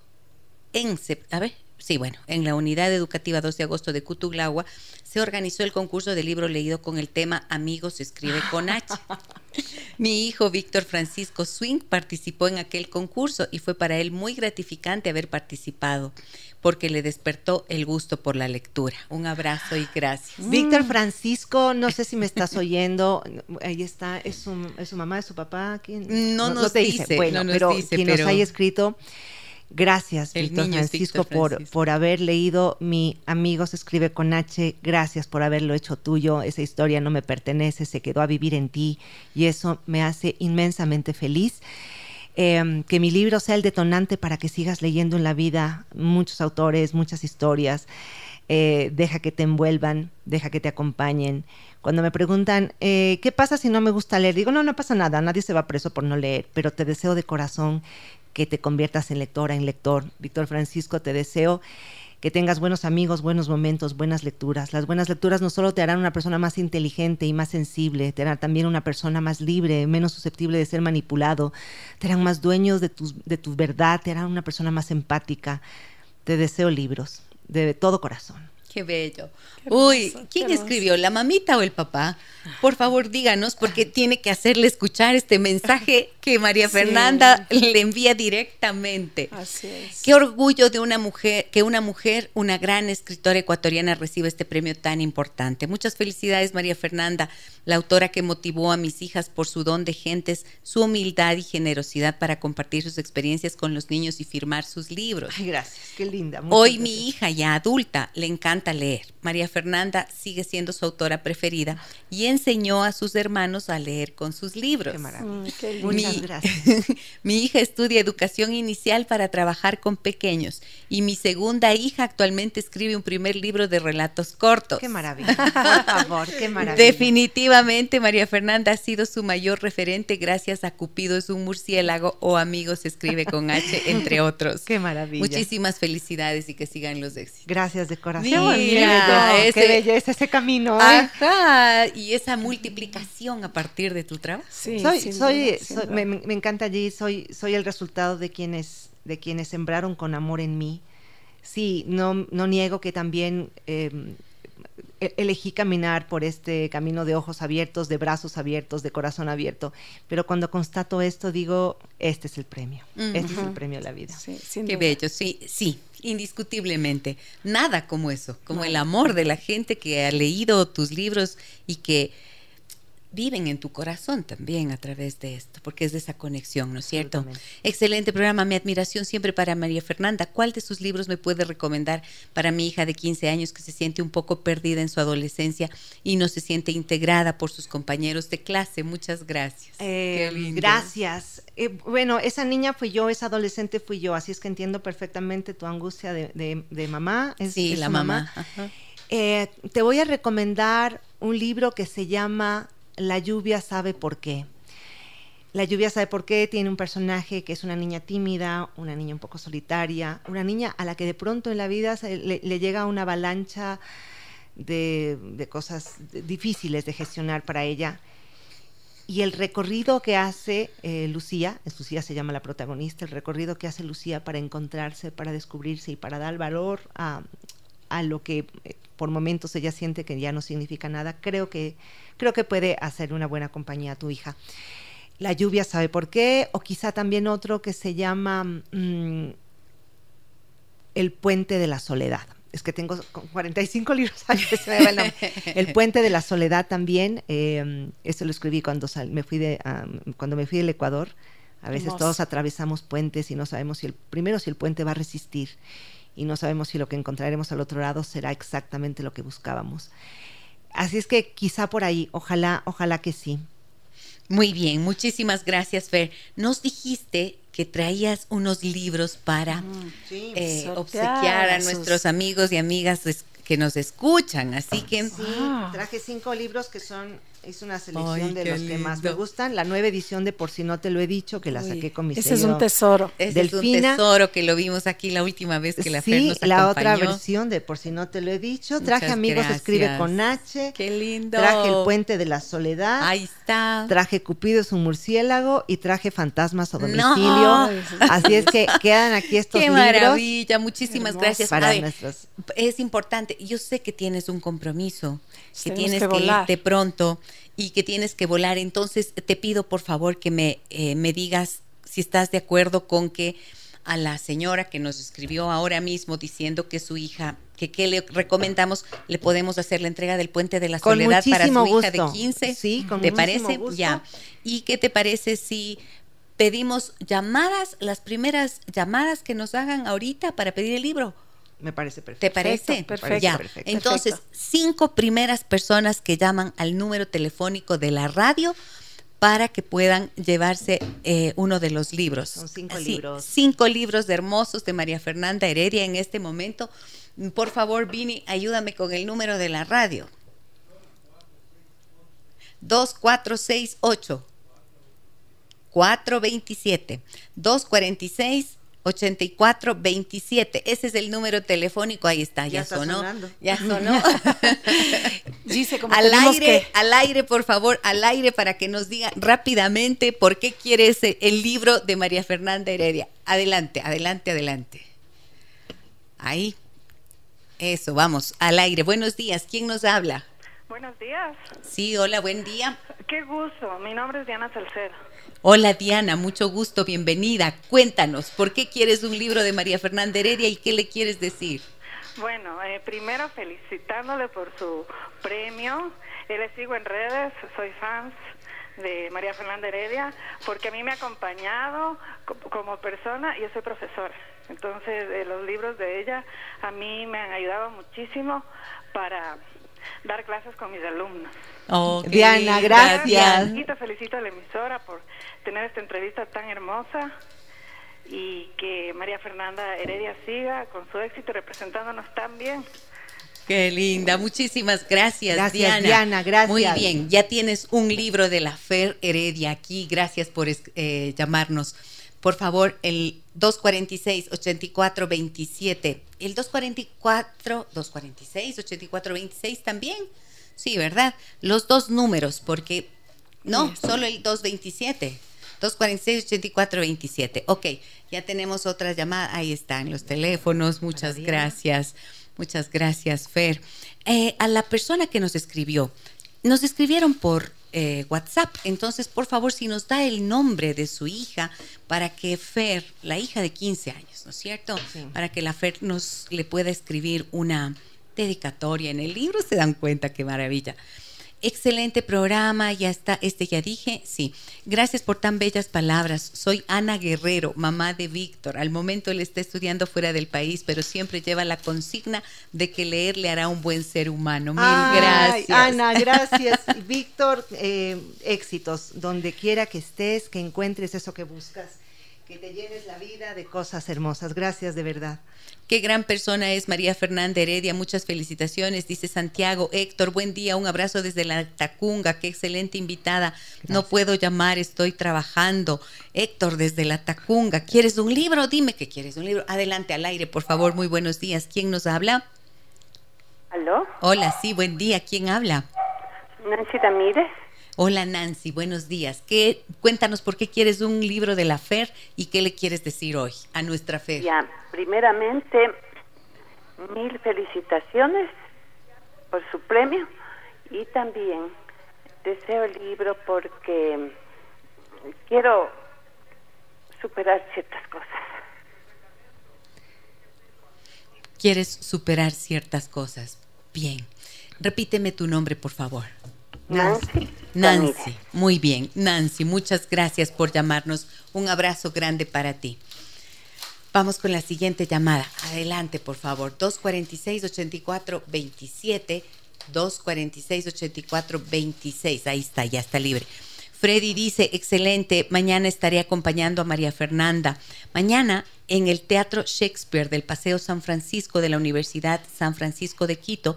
en a ver, sí, bueno, en la unidad educativa 2 de agosto de Cutuglagua se organizó el concurso de libro leído con el tema Amigos se escribe con H. Mi hijo Víctor Francisco Swing participó en aquel concurso y fue para él muy gratificante haber participado porque le despertó el gusto por la lectura. Un abrazo y gracias. Víctor Francisco, no sé si me estás oyendo. Ahí está, es su, es su mamá, es su papá. ¿Quién? No nos te dice, Bueno, no nos pero dice, quien pero- nos haya escrito. Gracias, Víctor Francisco, Víctor por, Francisco. por haber leído Mi amigo se escribe con H. Gracias por haberlo hecho tuyo. Esa historia no me pertenece, se quedó a vivir en ti y eso me hace inmensamente feliz. Eh, que mi libro sea el detonante para que sigas leyendo en la vida muchos autores, muchas historias. eh, deja que te envuelvan, deja que te acompañen. Cuando me preguntan, eh, ¿qué pasa si no me gusta leer? Digo, no, no pasa nada, nadie se va preso por no leer, pero te deseo de corazón que te conviertas en lectora, en lector. Víctor Francisco, te deseo que tengas buenos amigos, buenos momentos, buenas lecturas. Las buenas lecturas no solo te harán una persona más inteligente y más sensible, te harán también una persona más libre, menos susceptible de ser manipulado, te harán más dueños de tu, de tu verdad, te harán una persona más empática. Te deseo libros, de todo corazón. Qué bello. Uy, ¿quién escribió? ¿La mamita o el papá? Por favor, díganos, porque tiene que hacerle escuchar este mensaje que María Fernanda le envía directamente. Así es. Qué orgullo de una mujer, que una mujer, una gran escritora ecuatoriana, reciba este premio tan importante. Muchas felicidades, María Fernanda, la autora que motivó a mis hijas por su don de gentes, su humildad y generosidad para compartir sus experiencias con los niños y firmar sus libros. Ay, gracias, qué linda. Hoy mi hija, ya adulta, le encanta leer. María Fernanda sigue siendo su autora preferida y enseñó a sus hermanos a leer con sus libros. Qué maravilla. Mm, qué lindo. Muchas Mi- gracias. mi hija estudia educación inicial para trabajar con pequeños y mi segunda hija actualmente escribe un primer libro de relatos cortos. Qué maravilla. Por favor, qué maravilla. Definitivamente María Fernanda ha sido su mayor referente gracias a Cupido es un murciélago o Amigos escribe con H, entre otros. Qué maravilla. Muchísimas felicidades y que sigan los éxitos. Gracias de corazón. Mira, Qué ese- belleza ese camino. ¿eh? Ajá, y esa multiplicación a partir de tu trabajo. Sí, soy, sin soy, duda, soy- me, me encanta allí, soy, soy el resultado de quienes, de quienes sembraron con amor en mí. Sí, no, no niego que también eh, e- elegí caminar por este camino de ojos abiertos, de brazos abiertos, de corazón abierto, pero cuando constato esto digo, este es el premio, este es el premio de la vida. Sí, sin Qué duda. bello, sí, sí, indiscutiblemente. Nada como eso, como el amor de la gente que ha leído tus libros y que viven en tu corazón también a través de esto, porque es de esa conexión, ¿no es cierto? Excelente programa, mi admiración siempre para María Fernanda. ¿Cuál de sus libros me puede recomendar para mi hija de 15 años que se siente un poco perdida en su adolescencia y no se siente integrada por sus compañeros de clase? Muchas gracias. Eh, Qué lindo. gracias. Eh, bueno, esa niña fui yo, esa adolescente fui yo, así es que entiendo perfectamente tu angustia de, de- de mamá. Es, Sí, es la mamá. Ajá. Eh, te voy a recomendar un libro que se llama La lluvia sabe por qué. La lluvia sabe por qué tiene un personaje que es una niña tímida, una niña un poco solitaria, una niña a la que de pronto en la vida le, le llega una avalancha de, cosas difíciles de gestionar para ella. Y el recorrido que hace eh, Lucía, Lucía se llama la protagonista, el recorrido que hace Lucía para encontrarse, para descubrirse y para dar valor a, a lo que eh, por momentos ella siente que ya no significa nada, creo que, creo que puede hacer una buena compañía a tu hija. La lluvia sabe por qué, o quizá también otro que se llama mm, El puente de la soledad. Es que tengo con 45 libros, el puente de la soledad también, eh, eso lo escribí cuando sal- me fui de, cuando me fui del Ecuador. A veces Hermoso. todos atravesamos puentes y no sabemos si el primero si el puente va a resistir y no sabemos si lo que encontraremos al otro lado será exactamente lo que buscábamos. Así es que quizá por ahí, ojalá, ojalá que sí. Muy bien, muchísimas gracias, Fer. Nos dijiste que traías unos libros para Sí, eh, sortear obsequiar a nuestros amigos y amigas es- que nos escuchan. Así que Sí, Ah. traje cinco libros que son, es una selección Ay, de los que más me gustan. La nueva edición de Por si no te lo he dicho, que la Uy, saqué con mi Ese es un tesoro. ese es un tesoro que lo vimos aquí la última vez que la Fer sí, nos la otra versión de Por si no te lo he dicho. Traje Muchas Amigos Escribe con H. Qué lindo. Traje El Puente de la Soledad. Ahí está. Traje Cupido es un murciélago y traje Fantasmas a No. domicilio. Así es que quedan aquí estos Qué libros maravilla, muchísimas Hermoso. gracias. Para nuestros. es importante, yo sé que tienes un compromiso, que Tenemos tienes que irte pronto y que tienes que volar, entonces te pido por favor que me, eh, me digas si estás de acuerdo con que a la señora que nos escribió ahora mismo diciendo que su hija, que qué le recomendamos, le podemos hacer la entrega del puente de la Con soledad para su hija de gusto. 15. Sí, con ¿Te parece? gusto. Ya. ¿Y qué te parece si pedimos llamadas, las primeras llamadas que nos hagan ahorita para pedir el libro? Me parece perfecto. ¿Te parece? perfecto. Ya. Perfecto. Entonces, cinco primeras personas que llaman al número telefónico de la radio para que puedan llevarse eh, uno de los libros. Son cinco Sí, libros. Cinco libros hermosos de María Fernanda Heredia en este momento Por favor, Vini, ayúdame con el número de la radio. 2468 427 246 8427. Ese es el número telefónico, ahí está, ya, sonó. Ya sonó. Dice como al aire, al aire, por favor, al aire para que nos diga rápidamente por qué quiere el libro de María Fernanda Heredia. Adelante, adelante, adelante. Ahí. Eso, vamos, al aire. Buenos días, ¿quién nos habla? Buenos días. Sí, hola, buen día. Qué gusto, mi nombre es Diana Salcedo. Hola Diana, mucho gusto, bienvenida. Cuéntanos, ¿por qué quieres un libro de María Fernanda Heredia y qué le quieres decir? Bueno, eh, primero felicitándole por su premio. le sigo en redes, soy fans de María Fernanda Heredia, porque a mí me ha acompañado como persona y yo soy profesora. Entonces, eh, los libros de ella a mí me han ayudado muchísimo para dar clases con mis alumnos. Oh, Diana, gracias. Te felicito a la emisora por tener esta entrevista tan hermosa y que María Fernanda Heredia siga con su éxito representándonos tan bien. Qué linda, muchísimas gracias, gracias Diana. gracias. Muy bien, ya tienes un libro de la Fer Heredia aquí, gracias por eh, llamarnos. Por favor, el 246-8427. El 244, 246-8426 también. Sí, ¿verdad? Los dos números, porque no, solo el 227. 246-8427. Ok, ya tenemos otra llamada. Ahí están los teléfonos. Muchas gracias. Muchas gracias, Fer. Eh, a la persona que nos escribió, nos escribieron por eh, WhatsApp. Entonces, por favor, si nos da el nombre de su hija para que Fer, la hija de 15 años, ¿no es cierto? Para que la Fer nos le pueda escribir una dedicatoria en el libro, se dan cuenta qué maravilla. Excelente programa, ya está, este ya dije, sí. Gracias por tan bellas palabras. Soy Ana Guerrero, mamá de Víctor. Al momento él está estudiando fuera del país, pero siempre lleva la consigna de que leer le hará un buen ser humano. Mil gracias. Ana, gracias. Víctor, eh, éxitos, donde quiera que estés, que encuentres eso que buscas que te llenes la vida de cosas hermosas. Gracias de verdad. Qué gran persona es María Fernanda Heredia. Muchas felicitaciones, dice Santiago. Héctor, buen día, un abrazo desde la Tacunga. Qué excelente invitada. No puedo llamar, estoy trabajando. Héctor, desde la Tacunga. ¿Quieres un libro? Dime que quieres un libro. Adelante al aire, por favor. Muy buenos días. ¿Quién nos habla? ¿Aló? Hola, sí, buen día. ¿Quién habla? Nancy Tamírez. Hola Nancy, buenos días. ¿Qué, cuéntanos por qué quieres un libro de la FER y qué le quieres decir hoy a nuestra FER. Ya, primeramente, mil felicitaciones por su premio y también deseo el libro porque quiero superar ciertas cosas. ¿Quieres superar ciertas cosas? Bien. Repíteme tu nombre, por favor. Nancy. Nancy, muy bien. Nancy, muchas gracias por llamarnos. Un abrazo grande para ti. Vamos con la siguiente llamada. Adelante, por favor. 246-8427. 246-8426. Ahí está, ya está libre. Freddy dice, excelente, mañana estaré acompañando a María Fernanda. Mañana en el Teatro Shakespeare del Paseo San Francisco de la Universidad San Francisco de Quito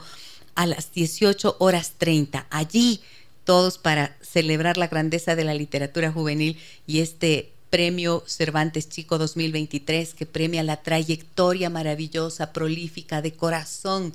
a las 18 horas 30. Allí todos para celebrar la grandeza de la literatura juvenil y este premio Cervantes Chico 2023 que premia la trayectoria maravillosa, prolífica, de corazón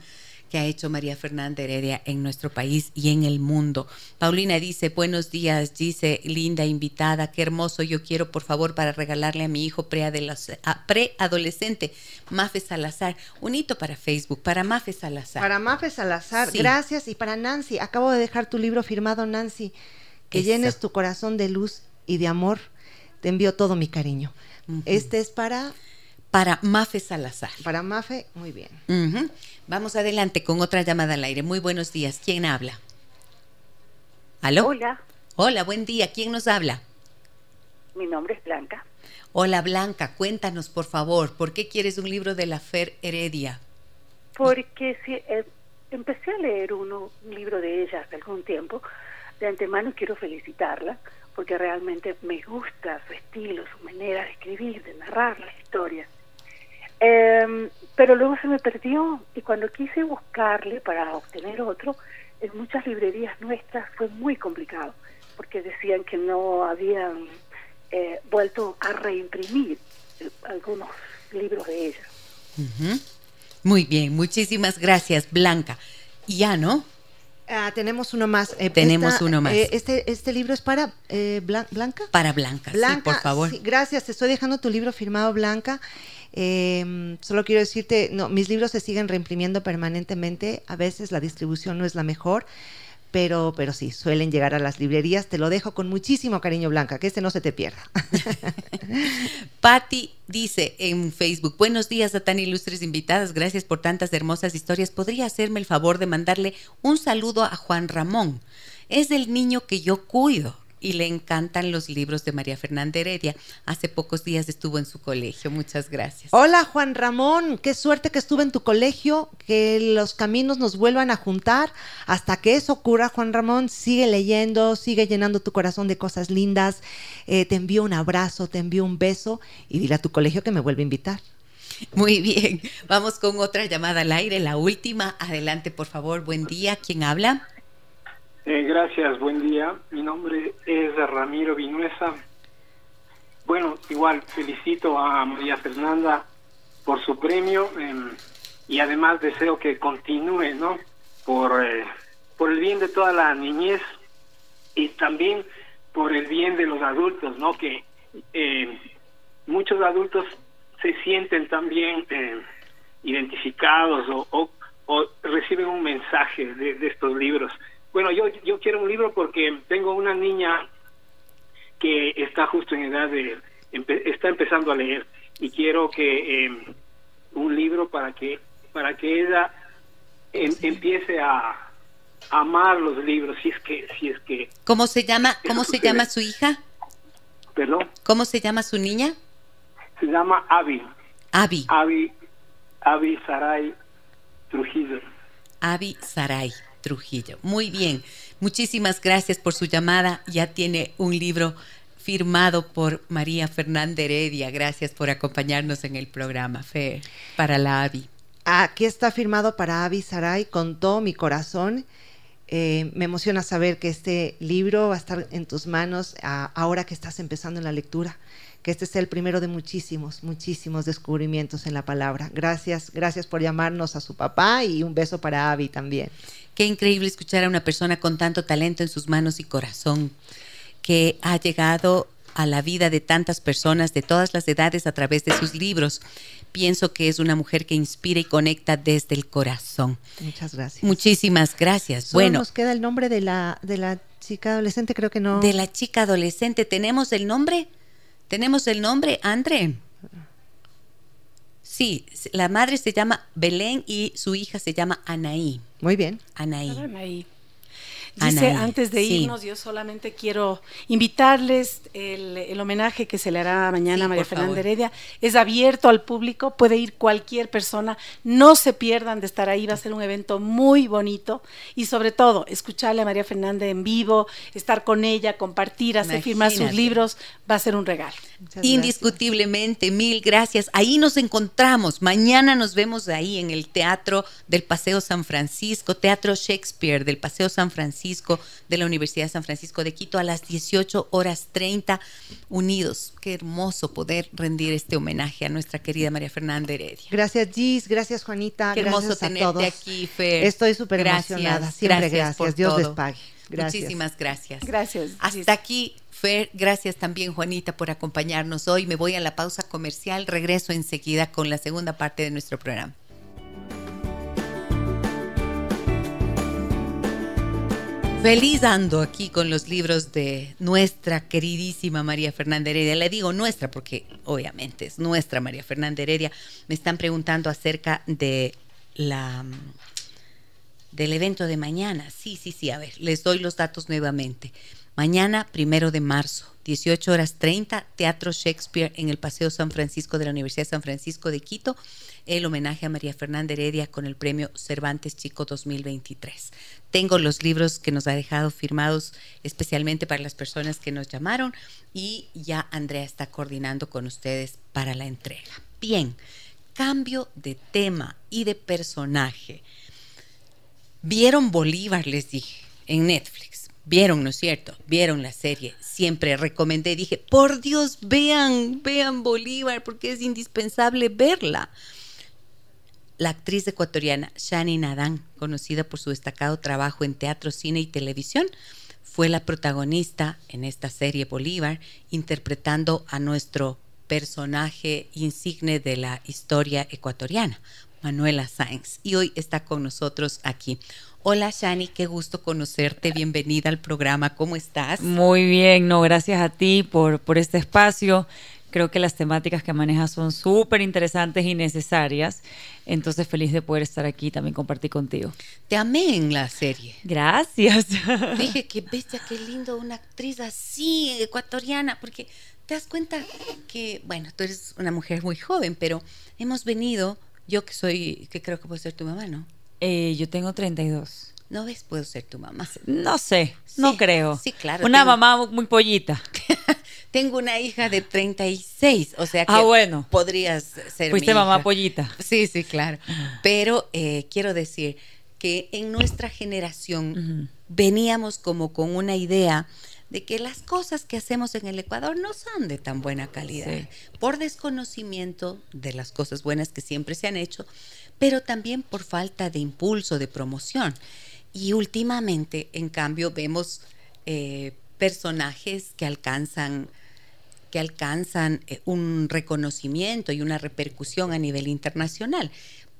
que ha hecho María Fernanda Heredia en nuestro país y en el mundo. Paulina dice, buenos días, dice, linda invitada, qué hermoso, yo quiero por favor para regalarle a mi hijo preadolescente, Mafe Salazar, un hito para Facebook, para Mafe Salazar. Para Mafe Salazar, gracias, y para Nancy, acabo de dejar tu libro firmado, Nancy, que llenes tu corazón de luz y de amor, te envío todo mi cariño. Este es para para Mafe Salazar. Para Mafe, muy bien. Vamos adelante con otra llamada al aire. Muy buenos días. ¿Quién habla? ¿Aló? Hola. Hola, buen día. ¿Quién nos habla? Mi nombre es Blanca. Hola, Blanca. Cuéntanos, por favor, ¿por qué quieres un libro de la Fer Heredia? Porque si, eh, empecé a leer uno, un libro de ella hace algún tiempo. De antemano quiero felicitarla porque realmente me gusta su estilo, su manera de escribir, de narrar las historias. Eh, pero luego se me perdió y cuando quise buscarle para obtener otro, en muchas librerías nuestras fue muy complicado, porque decían que no habían eh, vuelto a reimprimir eh, algunos libros de ella. Muy bien, muchísimas gracias, Blanca. Y ya, ¿no? Ah, tenemos uno más. Eh, tenemos uno más. este, ¿Este libro es para Blanca? Para Blanca, Blanca sí, por favor. gracias, te estoy dejando tu libro firmado, Blanca. Eh, solo quiero decirte, no, mis libros se siguen reimprimiendo permanentemente. A veces la distribución no es la mejor, pero, pero sí, suelen llegar a las librerías. Te lo dejo con muchísimo cariño, Blanca, que este no se te pierda. Patti dice en Facebook, buenos días a tan ilustres invitadas, gracias por tantas hermosas historias. ¿Podría hacerme el favor de mandarle un saludo a Juan Ramón? Es el niño que yo cuido y le encantan los libros de María Fernanda Heredia. Hace pocos días estuvo en su colegio. Muchas gracias. Hola Juan Ramón, qué suerte que estuve en tu colegio, que los caminos nos vuelvan a juntar. Hasta que eso ocurra, Juan Ramón, sigue leyendo, sigue llenando tu corazón de cosas lindas. Eh, te envío un abrazo, te envío un beso y dile a tu colegio que me vuelva a invitar. Muy bien, vamos con otra llamada al aire, la última. Adelante, por favor. Buen día. ¿Quién habla? Eh, gracias, buen día. Mi nombre es Ramiro Vinuesa. Bueno, igual felicito a María Fernanda por su premio em, y además deseo que continúe, ¿no? Por, eh, por el bien de toda la niñez y también por el bien de los adultos, ¿no? Que em, muchos adultos se sienten también em, identificados o, o, reciben un mensaje de estos libros. Bueno, yo, yo quiero un libro porque tengo una niña que está justo en edad de, está empezando a leer y quiero que em, un libro para que para que ella em, empiece a, amar los libros si es que si es que cómo se llama cómo se llama su hija perdón cómo se llama su niña se llama Avi Avi Avi Avi Saray Trujillo. Avi Saray Trujillo. Muy bien, muchísimas gracias por su llamada. Ya tiene un libro firmado por María Fernanda Heredia. Gracias por acompañarnos en el programa, Fer, para la AVI. Aquí está firmado para Avi Saray con todo mi corazón. Eh, me emociona saber que este libro va a estar en tus manos ahora que estás empezando la lectura que este sea el primero de muchísimos, muchísimos descubrimientos en la palabra. Gracias, gracias por llamarnos a su papá y un beso para Avi también. Qué increíble escuchar a una persona con tanto talento en sus manos y corazón, que ha llegado a la vida de tantas personas de todas las edades a través de sus libros. Pienso que es una mujer que inspira y conecta desde el corazón. Muchas gracias. Muchísimas gracias. bueno, nos queda el nombre de la de la chica adolescente, creo que no. De la chica adolescente, ¿tenemos el nombre? ¿Tenemos el nombre, André? Sí, la madre se llama Belén y su hija se llama Anaí. Muy bien. Anaí. Anaí. Dice, antes de irnos, yo solamente quiero invitarles el, homenaje que se le hará mañana a María Fernanda Heredia. Es abierto al público, puede ir cualquier persona. No se pierdan de estar ahí, va a ser un evento muy bonito. Y sobre todo, escucharle a María Fernanda en vivo, estar con ella, compartir, hacer firmar sus libros, va a ser un regalo. Indiscutiblemente, mil gracias. Ahí nos encontramos. Mañana nos vemos ahí en el Teatro del Paseo San Francisco, Teatro Shakespeare del Paseo San Francisco de la Universidad de San Francisco de Quito a las 18 horas 30 unidos. Qué hermoso poder rendir este homenaje a nuestra querida María Fernanda Heredia. Gracias Gis, gracias Juanita, Qué hermoso tenerte aquí, Fer. Estoy súper emocionada, siempre gracias, Dios les pague. Muchísimas gracias. Gracias. Hasta aquí Fer, gracias también Juanita por acompañarnos hoy. Me voy a la pausa comercial, regreso enseguida con la segunda parte de nuestro programa. Feliz ando aquí con los libros de nuestra queridísima María Fernanda Heredia. Le digo nuestra porque obviamente es nuestra María Fernanda Heredia. Me están preguntando acerca de la del evento de mañana. Sí, sí, sí, a ver, les doy los datos nuevamente. Mañana, primero de marzo, 18 horas 30, Teatro Shakespeare en el Paseo San Francisco de la Universidad de San Francisco de Quito, el homenaje a María Fernanda Heredia con el premio Cervantes Chico 2023. Tengo los libros que nos ha dejado firmados especialmente para las personas que nos llamaron y ya Andrea está coordinando con ustedes para la entrega. Bien, cambio de tema y de personaje. Vieron Bolívar, les dije, en Netflix. Vieron, ¿no es cierto? Vieron la serie. Siempre recomendé, dije, por Dios, vean, vean Bolívar, porque es indispensable verla. La actriz ecuatoriana Shani Nadan, conocida por su destacado trabajo en teatro, cine y televisión, fue la protagonista en esta serie Bolívar, interpretando a nuestro personaje insigne de la historia ecuatoriana, Manuela Sáenz. Y hoy está con nosotros aquí. Hola Shani, qué gusto conocerte. Bienvenida al programa. ¿Cómo estás? Muy bien, no, gracias a ti por, por este espacio. Creo que las temáticas que manejas son súper interesantes y necesarias. Entonces, feliz de poder estar aquí y también compartir contigo. Te amé en la serie. Gracias. Dije, qué bestia, qué lindo, una actriz así, ecuatoriana, porque te das cuenta que, bueno, tú eres una mujer muy joven, pero hemos venido, yo que soy, que creo que puedo ser tu mamá, ¿no? Eh, yo tengo 32. ¿No ves? Puedo ser tu mamá. No sé, no creo. Sí, claro. Una mamá muy pollita. tengo una hija de 36, o sea que ah, bueno. podrías ser Fuiste mamá pollita. Sí, sí, claro. Pero eh, quiero decir que en nuestra generación veníamos como con una idea de que las cosas que hacemos en el Ecuador no son de tan buena calidad, por desconocimiento de las cosas buenas que siempre se han hecho, pero también por falta de impulso, de promoción. Y últimamente, en cambio, vemos eh, personajes que alcanzan que alcanzan eh, un reconocimiento y una repercusión a nivel internacional.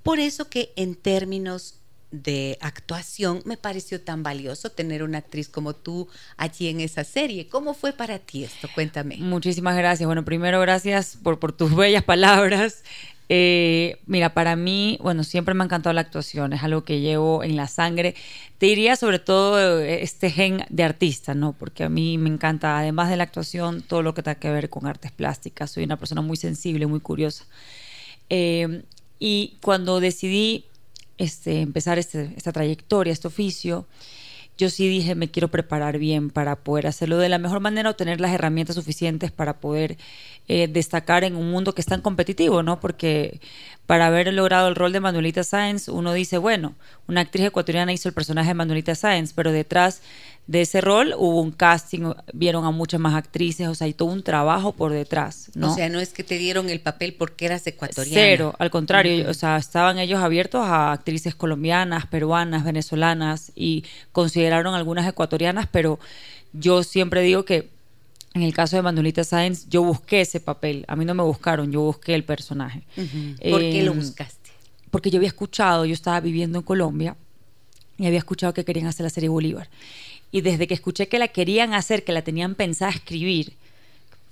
Por eso que en términos de actuación me pareció tan valioso tener una actriz como tú allí en esa serie. ¿Cómo fue para ti esto? Cuéntame. Muchísimas gracias. Bueno, primero gracias por, por tus bellas palabras. Eh, mira, para mí, bueno, siempre me ha encantado la actuación, es algo que llevo en la sangre. Te diría sobre todo eh, este gen de artista, ¿no? Porque a mí me encanta, además de la actuación, todo lo que tenga que ver con artes plásticas. Soy una persona muy sensible, muy curiosa. Eh, y cuando decidí este, empezar este, esta trayectoria, este oficio, yo sí dije, me quiero preparar bien para poder hacerlo de la mejor manera o tener las herramientas suficientes para poder eh, destacar en un mundo que es tan competitivo, ¿no? Porque para haber logrado el rol de Manuelita Sáenz, uno dice, bueno, una actriz ecuatoriana hizo el personaje de Manuelita Sáenz, pero detrás de ese rol hubo un casting, vieron a muchas más actrices, o sea, hay todo un trabajo por detrás, ¿no? O sea, no es que te dieron el papel porque eras ecuatoriana. Cero, al contrario, o sea, estaban ellos abiertos a actrices colombianas, peruanas, venezolanas y consideraron algunas ecuatorianas, pero yo siempre digo que en el caso de Manuelita Sáenz, yo busqué ese papel. A mí no me buscaron, yo busqué el personaje. ¿Por qué lo em, buscaste? Porque yo había escuchado, yo estaba viviendo en Colombia y había escuchado que querían hacer la serie Bolívar. Y desde que escuché que la querían hacer, que la tenían pensada escribir,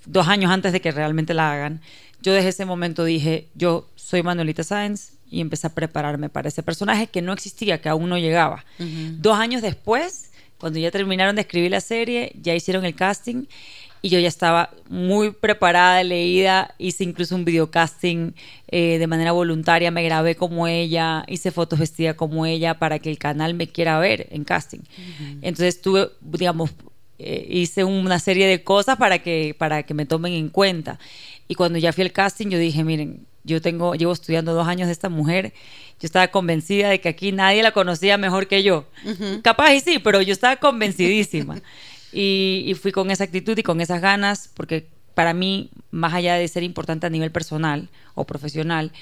dos años antes de que realmente la hagan, yo desde ese momento dije, yo soy Manuelita Sáenz y empecé a prepararme para ese personaje que no existía, que aún no llegaba. Dos años después, cuando ya terminaron de escribir la serie, ya hicieron el casting y yo ya estaba muy preparada, leída, hice incluso un videocasting eh, de manera voluntaria, me grabé como ella, hice fotos vestida como ella para que el canal me quiera ver en casting. Entonces tuve, digamos, eh, hice una serie de cosas para que, para que me tomen en cuenta. Y cuando ya fui al casting, yo dije, miren, yo tengo, llevo estudiando dos años de esta mujer, yo estaba convencida de que aquí nadie la conocía mejor que yo. Capaz y sí, pero yo estaba convencidísima. Y, fui con esa actitud y con esas ganas, porque para mí, más allá de ser importante a nivel personal o profesional,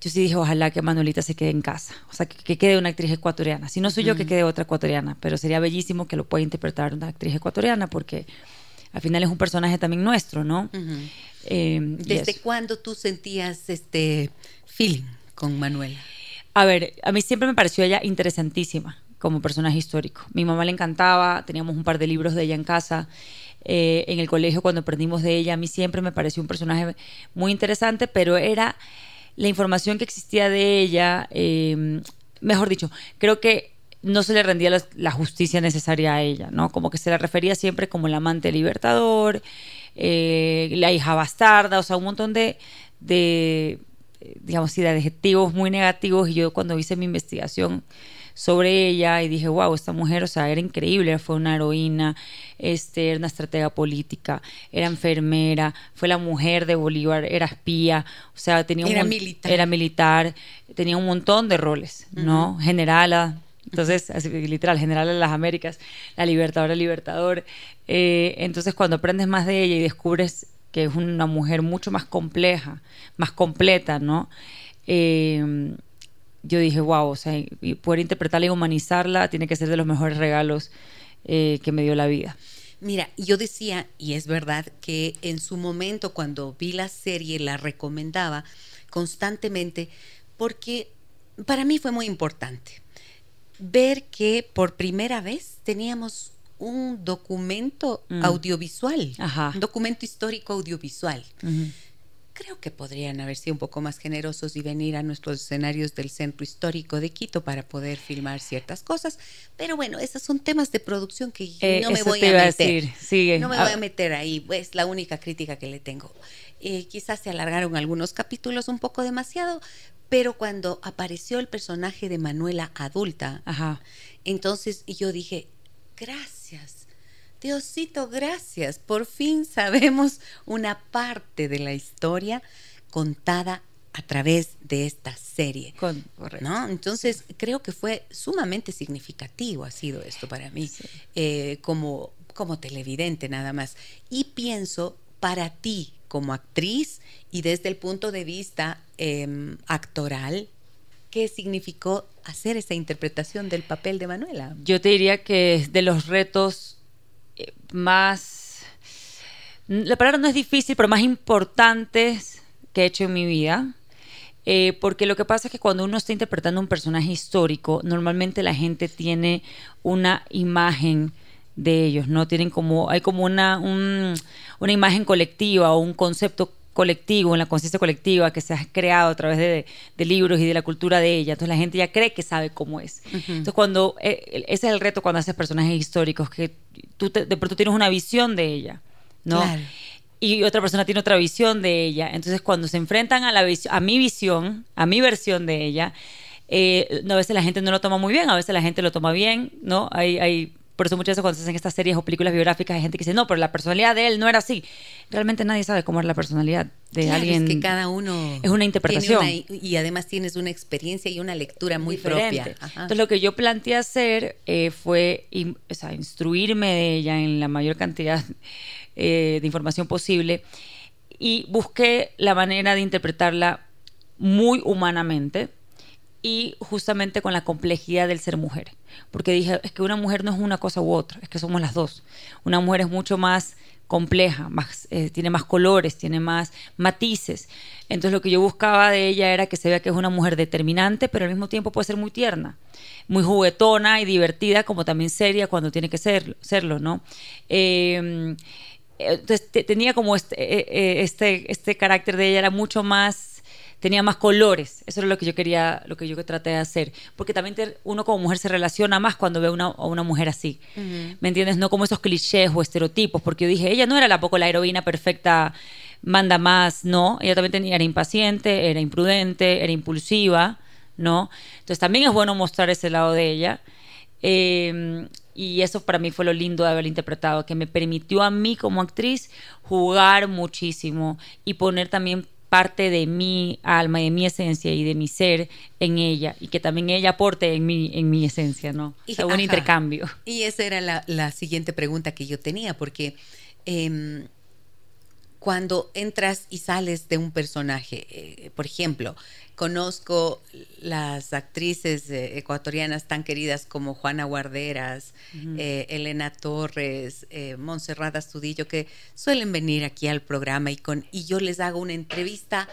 yo sí dije, ojalá que Manuelita se quede en casa, o sea, que, quede una actriz ecuatoriana. Si no soy yo, que quede otra ecuatoriana, pero sería bellísimo que lo pueda interpretar una actriz ecuatoriana, porque al final es un personaje también nuestro, ¿no? Eh, ¿Desde cuándo tú sentías este feeling con Manuela? A ver, a mí siempre me pareció ella interesantísima como personaje histórico. Mi mamá le encantaba, teníamos un par de libros de ella en casa. Eh, en el colegio cuando aprendimos de ella, a mí siempre me pareció un personaje muy interesante, pero era la información que existía de ella, eh, mejor dicho, creo que no se le rendía la, justicia necesaria a ella, ¿no? Como que se la refería siempre como el amante libertador, eh, la hija bastarda, o sea, un montón de, digamos, de adjetivos muy negativos. Y yo cuando hice mi investigación sobre ella y dije, wow, esta mujer, o sea, era increíble, fue una heroína, este, era una estratega política, era enfermera, fue la mujer de Bolívar, era espía, o sea, tenía un era militar. era militar, tenía un montón de roles, ¿no? Generala, entonces, así, literal, general de las Américas, la libertadora, libertador. Eh, entonces, cuando aprendes más de ella y descubres que es una mujer mucho más compleja, más completa, ¿no? Eh, yo dije, wow, o sea, poder interpretarla y humanizarla tiene que ser de los mejores regalos eh, que me dio la vida. Mira, yo decía, y es verdad, que en su momento cuando vi la serie la recomendaba constantemente porque para mí fue muy importante ver que por primera vez teníamos un documento Mm. audiovisual, Ajá. un documento histórico audiovisual. Creo que podrían haber sido un poco más generosos y venir a nuestros escenarios del Centro Histórico de Quito para poder filmar ciertas cosas. Pero bueno, esos son temas de producción que Eh, no me voy a a meter. decir, sigue. No me Ah. voy a meter ahí, es la única crítica que le tengo. Eh, quizás se alargaron algunos capítulos un poco demasiado, pero cuando apareció el personaje de Manuela adulta, Ajá. entonces yo dije, gracias. Diosito, gracias. Por fin sabemos una parte de la historia contada a través de esta serie. Con- correcto. ¿no? Entonces, creo que fue sumamente significativo, ha sido esto para mí, eh, como, como televidente nada más. Y pienso, para ti como actriz y desde el punto de vista em, actoral, ¿qué significó hacer esa interpretación del papel de Manuela? Yo te diría que es de los retos más, la palabra no es difícil, pero más importantes que he hecho en mi vida. Eh, porque lo que pasa es que cuando uno está interpretando un personaje histórico, normalmente la gente tiene una imagen de ellos, ¿no? Tienen como, hay como una, un- una imagen colectiva o un concepto colectivo, en la conciencia colectiva que se ha creado a través de, de libros y de la cultura de ella. Entonces la gente ya cree que sabe cómo es. Entonces cuando, eh, ese es el reto cuando haces personajes históricos, que tú te- de pronto tienes una visión de ella, ¿no? Claro. y otra persona tiene otra visión de ella. Entonces, cuando se enfrentan a, la a mi visión, a mi versión de ella, eh, a veces la gente no lo toma muy bien, a veces la gente lo toma bien, ¿no? Hay, hay, por eso muchas veces cuando se hacen estas series o películas biográficas hay gente que dice, no, pero la personalidad de él no era así. Realmente nadie sabe cómo es la personalidad de Claro, alguien. Es que cada uno. es una interpretación. una- y además tienes una experiencia y una lectura muy diferente. propia. Ajá. Entonces lo que yo planteé hacer eh, fue in- o sea, instruirme de ella en la mayor cantidad eh, de información posible y busqué la manera de interpretarla muy humanamente y justamente con la complejidad del ser mujer. Porque dije, es que una mujer no es una cosa u otra, es que somos las dos. Una mujer es mucho más compleja, más, eh, tiene más colores, tiene más matices. Entonces lo que yo buscaba de ella era que se vea que es una mujer determinante, pero al mismo tiempo puede ser muy tierna, muy juguetona y divertida, como también seria cuando tiene que ser, serlo, ¿no? Eh, entonces te- tenía como este, eh, eh, este, este carácter de ella, era mucho más, tenía más colores, eso era lo que yo quería, lo que yo traté de hacer, porque también te- uno como mujer se relaciona más cuando ve una, a una mujer así, ¿me entiendes? No como esos clichés o estereotipos, porque yo dije, ella no era la poco la heroína perfecta, manda más, no, ella también tenía, era impaciente, era imprudente, era impulsiva, ¿no? Entonces también es bueno mostrar ese lado de ella. Eh, y eso para mí fue lo lindo de haberla interpretado, que me permitió a mí como actriz jugar muchísimo y poner también parte de mi alma de mi esencia y de mi ser en ella y que también ella aporte en mi, en mi esencia, ¿no? Y- o sea, un ajá. intercambio. Y esa era la, la siguiente pregunta que yo tenía, porque em, cuando entras y sales de un personaje, eh, por ejemplo, conozco las actrices eh, ecuatorianas tan queridas como Juana Guarderas, eh, Elena Torres, Montserrat Astudillo, que suelen venir aquí al programa y, con, y yo les hago una entrevista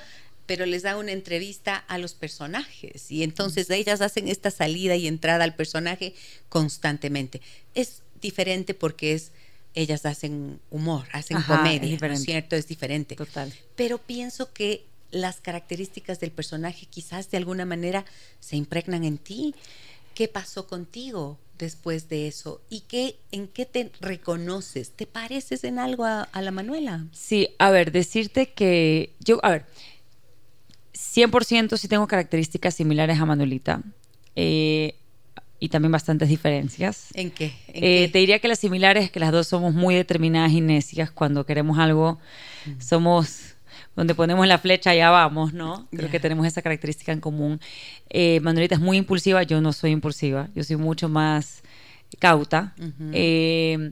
pero les hago una entrevista a los personajes. Y entonces ellas hacen esta salida y entrada al personaje constantemente. Es diferente porque es ellas hacen humor, hacen Ajá, es comedia, ¿no es cierto? Es diferente. Total. Pero pienso que las características del personaje quizás de alguna manera se impregnan en ti. ¿Qué pasó contigo después de eso? ¿Y qué, en qué te reconoces? ¿Te pareces en algo a, a la Manuela? Sí, a ver, decirte que yo, a ver, 100% sí tengo características similares a Manuelita. Eh, y también bastantes diferencias. ¿En qué? ¿En Eh, qué? te diría que las similares es que las dos somos muy determinadas y necias cuando queremos algo. Somos donde ponemos la flecha, allá vamos, ¿no? Creo Ya. que tenemos esa característica en común. Eh, Manuelita es muy impulsiva, yo no soy impulsiva, yo soy mucho más cauta. Eh,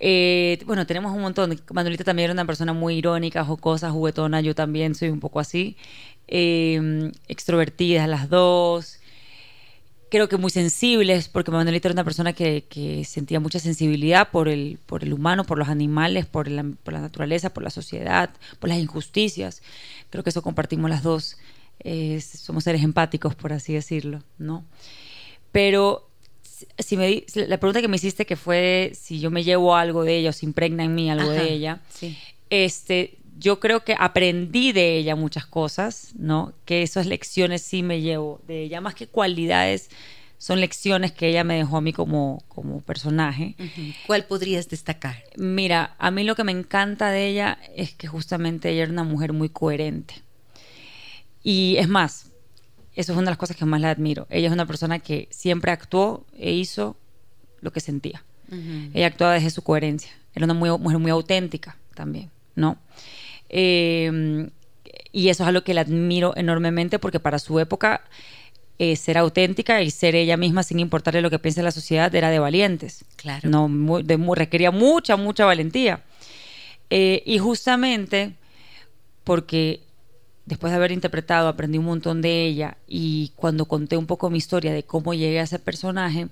eh, bueno, tenemos un montón. Manuelita también era una persona muy irónica, jocosa, juguetona. Yo también soy un poco así. Eh, extrovertidas las dos. Creo que muy sensibles, porque Manuelita era una persona que, que sentía mucha sensibilidad por el, por el humano, por los animales, por la, por la naturaleza, por la sociedad, por las injusticias. Creo que eso compartimos las dos. Eh, somos seres empáticos, por así decirlo, ¿no? Pero si- me la pregunta que me hiciste que fue si yo me llevo algo de ella o si impregna en mí algo Ajá, de ella, sí. este, yo creo que aprendí de ella muchas cosas, ¿no? Que esas lecciones sí me llevo de ella, más que cualidades, son lecciones que ella me dejó a mí como, como personaje. ¿Cuál podrías destacar? Mira, a mí lo que me encanta de ella es que justamente ella era una mujer muy coherente. Y es más, eso es una de las cosas que más la admiro. Ella es una persona que siempre actuó e hizo lo que sentía. Ella actuaba desde su coherencia. Era una muy- mujer muy auténtica también, ¿no? Eh, y eso es algo que la admiro enormemente porque para su época eh, ser auténtica y ser ella misma sin importarle lo que piense la sociedad era de valientes. Claro. No, muy- de requería mucha, mucha valentía. Eh, y justamente porque después de haber interpretado aprendí un montón de ella y cuando conté un poco mi historia de cómo llegué a ese personaje,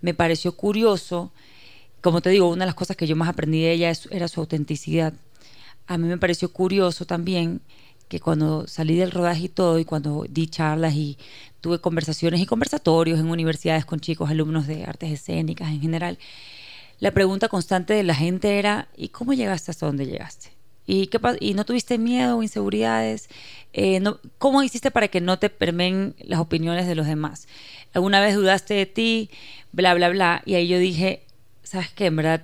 me pareció curioso, como te digo, una de las cosas que yo más aprendí de ella es- era su autenticidad. A mí me pareció curioso también que cuando salí del rodaje y todo, y cuando di charlas y tuve conversaciones y conversatorios en universidades con chicos, alumnos de artes escénicas en general, la pregunta constante de la gente era, ¿y cómo llegaste hasta donde llegaste? ¿Y, qué, y no tuviste miedo o inseguridades? Eh, no- ¿Cómo hiciste para que no te permeen las opiniones de los demás? ¿Alguna vez dudaste de ti? Bla, bla, bla. Y ahí yo dije, ¿sabes qué? En verdad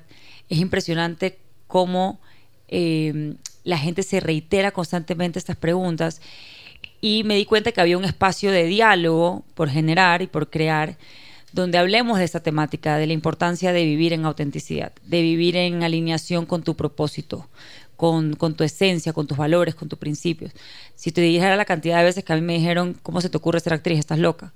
es impresionante cómo eh, la gente se reitera constantemente estas preguntas y me di cuenta que había un espacio de diálogo por generar y por crear donde hablemos de esta temática, de la importancia de vivir en autenticidad, de vivir en alineación con tu propósito, con, con tu esencia, con tus valores, con tus principios. Si te dijera la cantidad de veces que a mí me dijeron, ¿cómo se te ocurre ser actriz? Estás loca.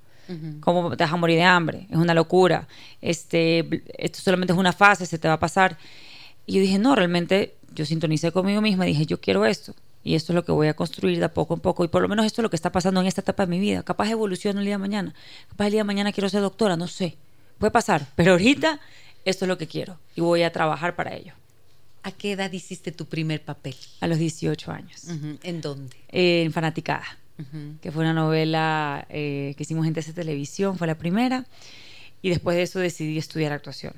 ¿Cómo te vas a morir de hambre? Es una locura. Este, esto solamente es una fase, se te va a pasar. Y yo dije, no, realmente yo sintonicé conmigo misma y dije, yo quiero esto. Y esto es lo que voy a construir de a poco en poco. Y por lo menos esto es lo que está pasando en esta etapa de mi vida. Capaz evoluciono el día de mañana. Capaz el día de mañana quiero ser doctora, no sé. Puede pasar. Pero ahorita esto es lo que quiero. Y voy a trabajar para ello. ¿A qué edad hiciste tu primer papel? A los 18 años. ¿En dónde? Eh, en Fanaticada. Que fue una novela eh, que hicimos en TC Televisión, fue la primera. Y después de eso decidí estudiar actuación.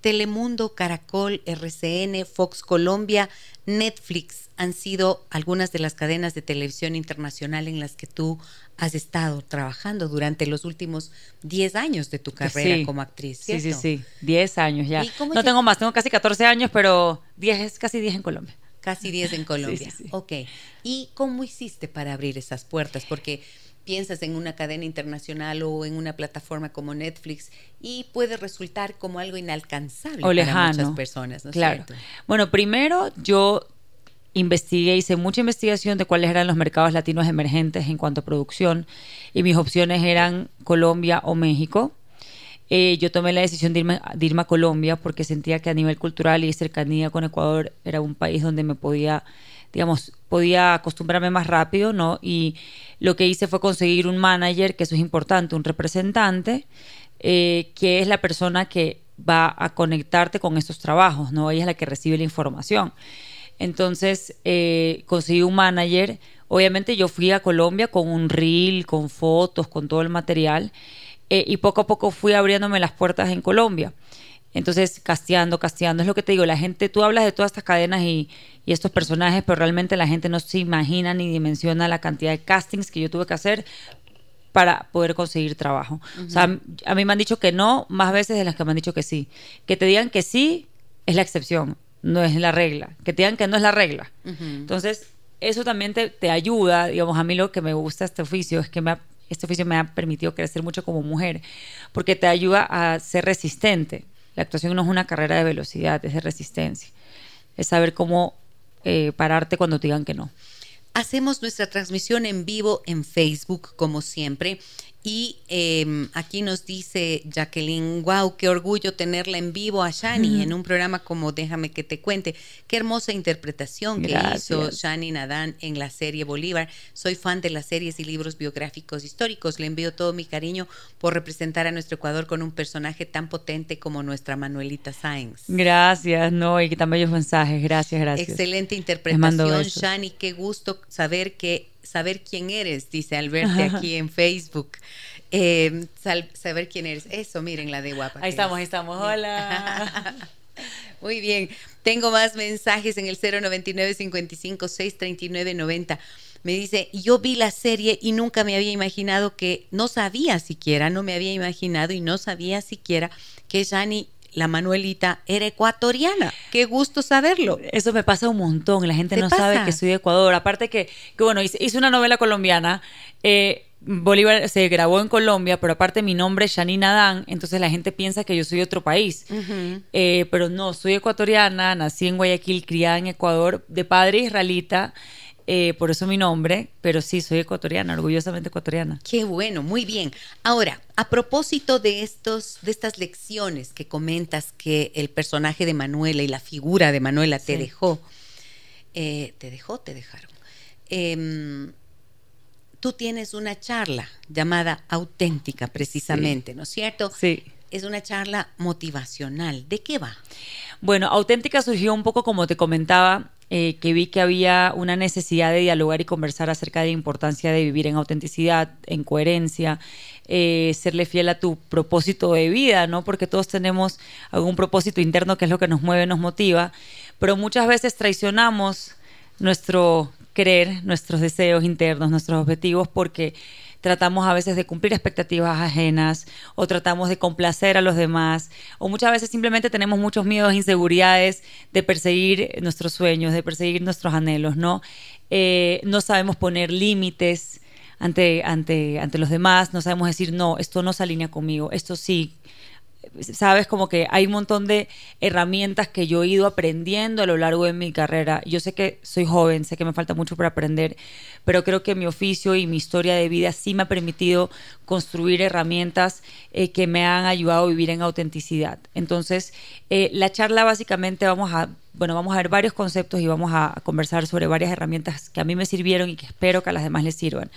Telemundo, Caracol, RCN, Fox Colombia, Netflix han sido algunas de las cadenas de televisión internacional en las que tú has estado trabajando durante los últimos 10 años de tu carrera Sí. como actriz. Sí, sí, sí. 10 años ya. ¿Y cómo No tengo más, tengo casi 14 años, pero 10 es casi 10 en Colombia. Casi 10 en Colombia. sí, sí. Ok. ¿Y cómo hiciste para abrir esas puertas? Porque piensas en una cadena internacional o en una plataforma como Netflix y puede resultar como algo inalcanzable o para lejano. muchas personas, ¿no claro. cierto? Bueno, primero yo investigué, hice mucha investigación de cuáles eran los mercados latinos emergentes en cuanto a producción y mis opciones eran Colombia o México. Eh, yo tomé la decisión de irme, de irme a Colombia porque sentía que a nivel cultural y cercanía con Ecuador era un país donde me podía, digamos, podía acostumbrarme más rápido, ¿no? Y lo que hice fue conseguir un manager, que eso es importante, un representante, eh, que es la persona que va a conectarte con estos trabajos, ¿no? Ella es la que recibe la información. Entonces, eh, conseguí un manager. Obviamente yo fui a Colombia con un reel, con fotos, con todo el material. eh, y poco a poco fui abriéndome las puertas en Colombia. Entonces, casteando, casteando. Es lo que te digo, la gente, tú hablas de todas estas cadenas y, y estos personajes, pero realmente la gente no se imagina ni dimensiona la cantidad de castings que yo tuve que hacer para poder conseguir trabajo. O sea, a mí me han dicho que no más veces de las que me han dicho que sí. Que te digan que sí es la excepción, no es la regla. Que te digan que no es la regla. Entonces, eso también te, te ayuda, digamos, a mí lo que me gusta de este oficio es que me ha este oficio me ha permitido crecer mucho como mujer, porque te ayuda a ser resistente. La actuación no es una carrera de velocidad, es de resistencia. Es saber cómo eh, pararte cuando te digan que no. Hacemos nuestra transmisión en vivo en Facebook, como siempre. Y em, aquí nos dice Jacqueline, wow, qué orgullo tenerla en vivo a Shani en un programa como Déjame que te cuente. Qué hermosa interpretación que hizo Shani Nadán en la serie Bolívar. Soy fan de las series y libros biográficos históricos. Le envío todo mi cariño por representar a nuestro Ecuador con un personaje tan potente como nuestra Manuelita Sáenz. Gracias, no, y tan bellos mensajes. Gracias, gracias. Excelente interpretación, Shani. Qué gusto saber que saber quién eres, dice al verte aquí en Facebook. Eh, saber quién eres. Eso, miren la de guapa. Ahí estamos, ahí estamos. Hola. Muy bien. Tengo más mensajes en el 099 55 639 90. Me dice, yo vi la serie y nunca me había imaginado que, no sabía siquiera, no me había imaginado y no sabía siquiera que Jani la Manuelita era ecuatoriana. Qué gusto saberlo. Eso me pasa un montón. La gente no sabe que soy de Ecuador. Aparte que, que bueno, hice, una novela colombiana. Eh, Bolívar se grabó en Colombia, pero aparte mi nombre es Janina Dan, entonces la gente piensa que yo soy de otro país. Eh, pero no, soy ecuatoriana, nací en Guayaquil, criada en Ecuador, de padre israelita. Eh, por eso mi nombre, pero sí, soy ecuatoriana, orgullosamente ecuatoriana. Qué bueno, muy bien. Ahora, a propósito de, estos, de estas lecciones que comentas que el personaje de Manuela y la figura de Manuela te dejó, eh, te dejó, te dejaron. Em, tú tienes una charla llamada Auténtica, precisamente, ¿no es cierto? Sí. Es una charla motivacional. ¿De qué va? Bueno, Auténtica surgió un poco como te comentaba eh, que vi que había una necesidad de dialogar y conversar acerca de la importancia de vivir en autenticidad, en coherencia, eh, serle fiel a tu propósito de vida, ¿no? Porque todos tenemos algún propósito interno que es lo que nos mueve, nos motiva, pero muchas veces traicionamos nuestro querer, nuestros deseos internos, nuestros objetivos, porque tratamos a veces de cumplir expectativas ajenas o tratamos de complacer a los demás o muchas veces simplemente tenemos muchos miedos, inseguridades de perseguir nuestros sueños, de perseguir nuestros anhelos, ¿no? Eh, no sabemos poner límites ante, ante, ante los demás, no sabemos decir, no, esto no se alinea conmigo, esto sí, sabes, como que hay un montón de herramientas que yo he ido aprendiendo a lo largo de mi carrera. Yo sé que soy joven, sé que me falta mucho para aprender, pero creo que mi oficio y mi historia de vida sí me ha permitido construir herramientas eh, que me han ayudado a vivir en autenticidad. Entonces, eh, la charla básicamente vamos a, bueno, vamos a ver varios conceptos y vamos a conversar sobre varias herramientas que a mí me sirvieron y que espero que a las demás les sirvan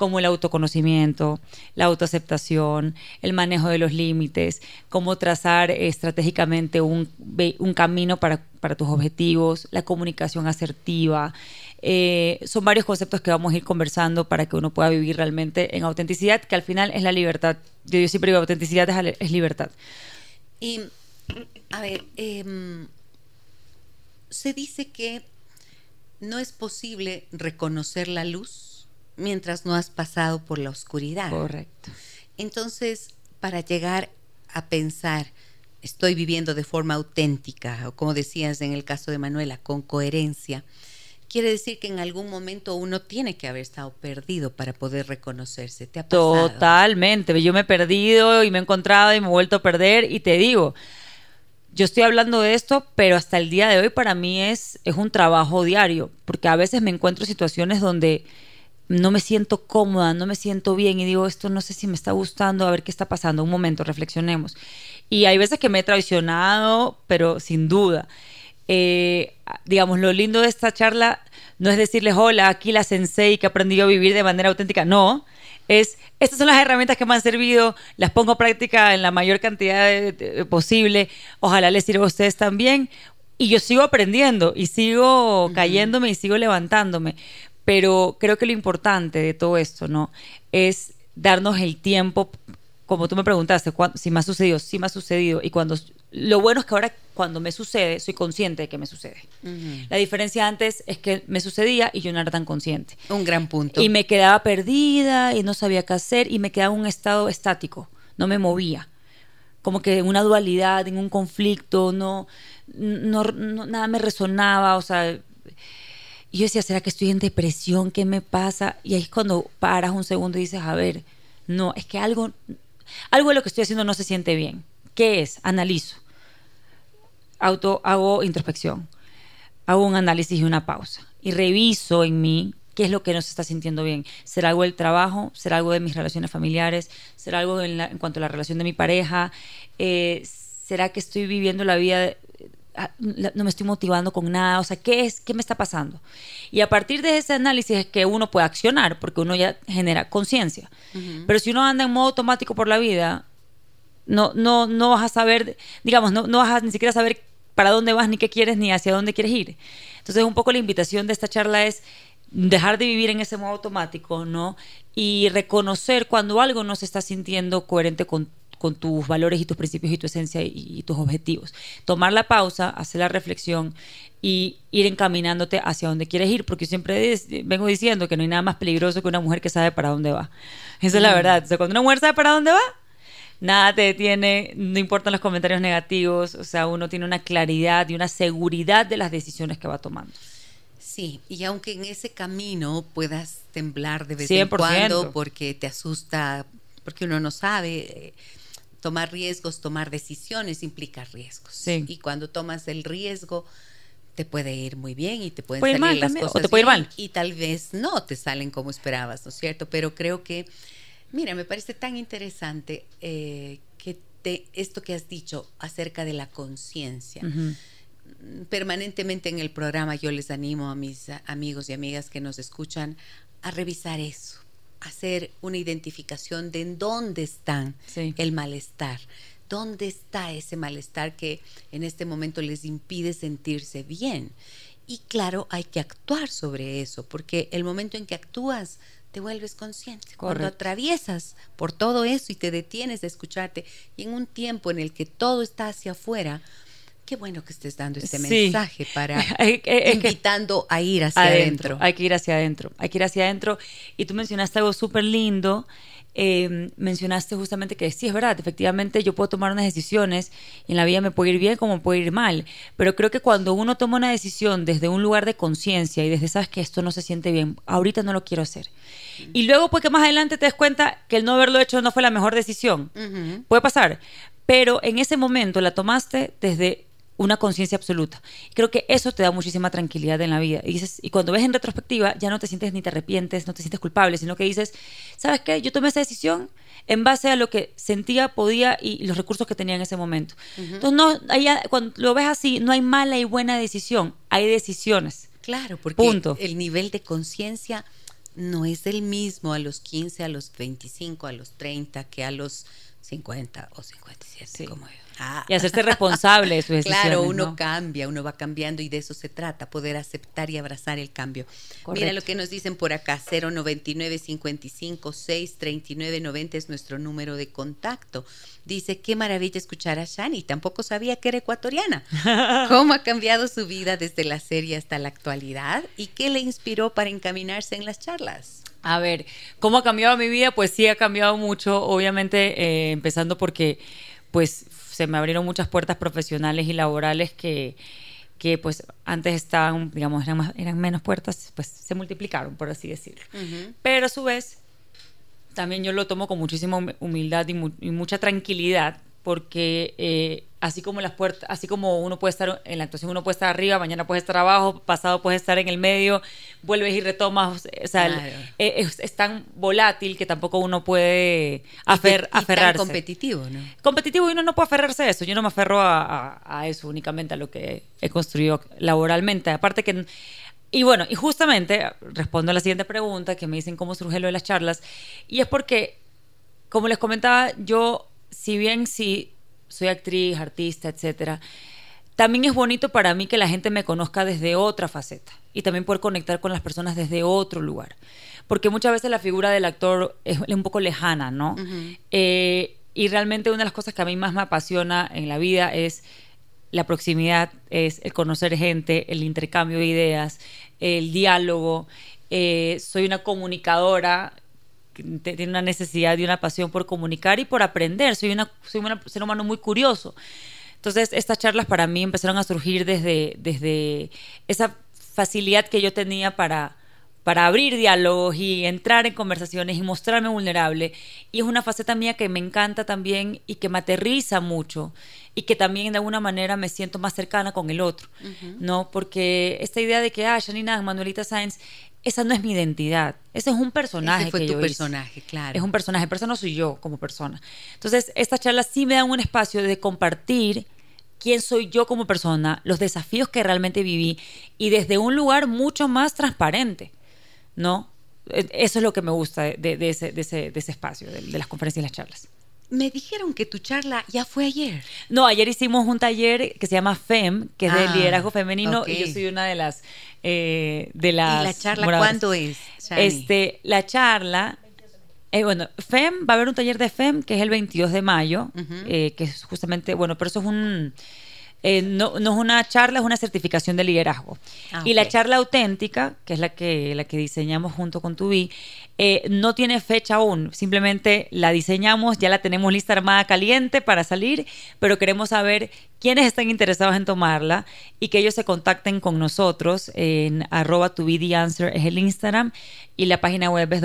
como el autoconocimiento, la autoaceptación, el manejo de los límites, cómo trazar estratégicamente un, camino para, tus objetivos, la comunicación asertiva. Eh, son varios conceptos que vamos a ir conversando para que uno pueda vivir realmente en autenticidad, que al final es la libertad. Yo, siempre digo, autenticidad es, libertad. Y, a ver, em, se dice que no es posible reconocer la luz mientras no has pasado por la oscuridad. Correcto. Entonces, para llegar a pensar, estoy viviendo de forma auténtica, o como decías en el caso de Manuela, con coherencia, quiere decir que en algún momento uno tiene que haber estado perdido para poder reconocerse. ¿Te ha pasado? Totalmente. Yo me he perdido y me he encontrado y me he vuelto a perder y te digo, yo estoy hablando de esto, pero hasta el día de hoy para mí es, es un trabajo diario, porque a veces me encuentro situaciones donde no me siento cómoda, no me siento bien y digo, esto no sé si me está gustando, a ver qué está pasando, un momento, reflexionemos. Y hay veces que me he traicionado, pero sin duda. Eh, digamos, lo lindo de esta charla no es decirles, hola, aquí la sensei que aprendió a vivir de manera auténtica, no, es, estas son las herramientas que me han servido, las pongo a práctica en la mayor cantidad posible, ojalá les sirva a ustedes también, y yo sigo aprendiendo y sigo cayéndome y sigo levantándome. Pero creo que lo importante de todo esto, ¿no? Es darnos el tiempo, como tú me preguntaste, si me ha sucedido, sí me ha sucedido. Y cuando, lo bueno es que ahora cuando me sucede, soy consciente de que me sucede. La diferencia antes es que me sucedía y yo no era tan consciente. Un gran punto. Y me quedaba perdida y no sabía qué hacer y me quedaba en un estado estático, no me movía. Como que en una dualidad, en un conflicto, no, no, no nada me resonaba, o sea, Y yo decía, ¿será que estoy en depresión? ¿Qué me pasa? Y ahí es cuando paras un segundo y dices, a ver, no, es que algo, algo de lo que estoy haciendo no se siente bien. ¿Qué es? Analizo. Auto, hago introspección. Hago un análisis y una pausa. Y reviso en mí qué es lo que no se está sintiendo bien. ¿Será algo del trabajo? ¿Será algo de mis relaciones familiares? ¿Será algo en, cuanto a la relación de mi pareja? Eh, ¿Será que estoy viviendo la vida no me estoy motivando con nada, o sea, ¿qué es? ¿Qué me está pasando? Y a partir de ese análisis es que uno puede accionar, porque uno ya genera conciencia. Pero si uno anda en modo automático por la vida, no, no, no vas a saber, digamos, no, no vas a ni siquiera saber para dónde vas, ni qué quieres, ni hacia dónde quieres ir. Entonces, un poco la invitación de esta charla es dejar de vivir en ese modo automático, ¿no? Y reconocer cuando algo no se está sintiendo coherente con con tus valores y tus principios y tu esencia y, tus objetivos. Tomar la pausa, hacer la reflexión y ir encaminándote hacia donde quieres ir, porque siempre vengo diciendo que no hay nada más peligroso que una mujer que sabe para dónde va. Esa es la verdad. O sea, cuando una mujer sabe para dónde va, nada te detiene, no importan los comentarios negativos, o sea, uno tiene una claridad y una seguridad de las decisiones que va tomando. Sí, y aunque en ese camino puedas temblar de vez en cuando porque te asusta, porque uno no sabe, tomar riesgos, tomar decisiones implica riesgos. Y cuando tomas el riesgo, te puede ir muy bien y te pueden salir las cosas o te puede ir mal. y tal vez no te salen como esperabas, ¿no es cierto? Pero creo que, mira, me parece tan interesante eh, que te, esto que has dicho acerca de la conciencia. Permanentemente en el programa yo les animo a mis amigos y amigas que nos escuchan a revisar eso hacer una identificación de en dónde está el malestar, dónde está ese malestar que en este momento les impide sentirse bien. Y claro, hay que actuar sobre eso, porque el momento en que actúas, te vuelves consciente. Cuando atraviesas por todo eso y te detienes de escucharte, y en un tiempo en el que todo está hacia afuera, qué bueno que estés dando este mensaje para invitando a ir hacia adentro. Hay que ir hacia adentro, hay que ir hacia adentro. Y tú mencionaste algo súper lindo. Em, mencionaste justamente que sí, es verdad, efectivamente yo puedo tomar unas decisiones y en la vida me puede ir bien como puede ir mal, pero creo que cuando uno toma una decisión desde un lugar de conciencia y desde sabes que esto no se siente bien, ahorita no lo quiero hacer. Y luego pues que más adelante te des cuenta que el no haberlo hecho no fue la mejor decisión. Puede pasar, pero en ese momento la tomaste desde una conciencia absoluta. Creo que eso te da muchísima tranquilidad en la vida. Y, dices, y cuando ves en retrospectiva, ya no te sientes ni te arrepientes, no te sientes culpable, sino que dices, ¿sabes qué? Yo tomé esa decisión en base a lo que sentía, podía y los recursos que tenía en ese momento. Entonces, no, cuando lo ves así, no hay mala y buena decisión, hay decisiones. Claro, porque el nivel de conciencia no es el mismo a los 15, a los 25, a los 30, que a los 50 o 57, como yo. Ah. Y hacerse responsable de sus decisiones. Claro, uno cambia, uno va cambiando y de eso se trata, poder aceptar y abrazar el cambio. Mira lo que nos dicen por acá, 099 55 6 39 90 es nuestro número de contacto. Dice, qué maravilla escuchar a Shani, tampoco sabía que era ecuatoriana. ¿Cómo ha cambiado su vida desde la serie hasta la actualidad? ¿Y qué le inspiró para encaminarse en las charlas? A ver, ¿cómo ha cambiado mi vida? Pues sí ha cambiado mucho, obviamente, eh, empezando porque pues se me abrieron muchas puertas profesionales y laborales que, que pues antes estaban, digamos, eran, eran menos puertas, pues se multiplicaron, por así decirlo. Pero a su vez, también yo lo tomo con muchísima humildad y, y mucha tranquilidad, porque eh, así como las puertas, así como uno puede estar en la actuación, uno puede estar arriba, mañana puede estar abajo, pasado puede estar en el medio, vuelves y retomas, o sea, eh, es, tan volátil que tampoco uno puede afer, aferrarse. Tan competitivo, ¿no? Competitivo y uno no puede aferrarse a eso. Yo no me aferro a, eso únicamente a lo que he construido laboralmente. Aparte que y bueno, y justamente respondo a la siguiente pregunta que me dicen cómo surge lo de las charlas. Y es porque, como les comentaba, yo, si bien sí soy actriz, artista, etcétera, también es bonito para mí que la gente me conozca desde otra faceta y también poder conectar con las personas desde otro lugar. Porque muchas veces la figura del actor es un poco lejana, ¿no? Eh, y realmente una de las cosas que a mí más me apasiona en la vida es la proximidad, es el conocer gente, el intercambio de ideas, el diálogo. Eh, soy una comunicadora tiene una necesidad y una pasión por comunicar y por aprender. Soy, una, soy un ser humano muy curioso. Entonces, estas charlas para mí empezaron a surgir desde, desde esa facilidad que yo tenía para, para abrir diálogos y entrar en conversaciones y mostrarme vulnerable. Y es una faceta mía que me encanta también y que me aterriza mucho y que también de alguna manera me siento más cercana con el otro, ¿no? Porque esta idea de que, ah, Janina, Manuelita Sáenz, esa no es mi identidad, ese es un personaje Ese fue que tu yo hice. personaje, claro. Es un personaje, persona soy yo como persona. Entonces, estas charlas sí me dan un espacio de compartir quién soy yo como persona, los desafíos que realmente viví y desde un lugar mucho más transparente, ¿no? Eh, Eso es lo que me gusta de, ese, de ese- de ese espacio, de las conferencias y las charlas. Me dijeron que tu charla ya fue ayer. No, ayer hicimos un taller que se llama FEM, que es Ah, de liderazgo femenino, y yo soy una de las eh, de las ¿Y la charla moradoras. cuándo es? Shani? Este, la charla, eh, bueno, FEM, va a haber un taller de FEM que es el 22 de mayo, eh, que es justamente, bueno, pero eso es un, eh, no, no es una charla, es una certificación de liderazgo. Ah, y la charla auténtica, que es la que, la que diseñamos junto con Tubi, eh, no tiene fecha aún, simplemente la diseñamos, ya la tenemos lista armada caliente para salir, pero queremos saber quiénes están interesados en tomarla y que ellos se contacten con nosotros en arroba es el Instagram y la página web es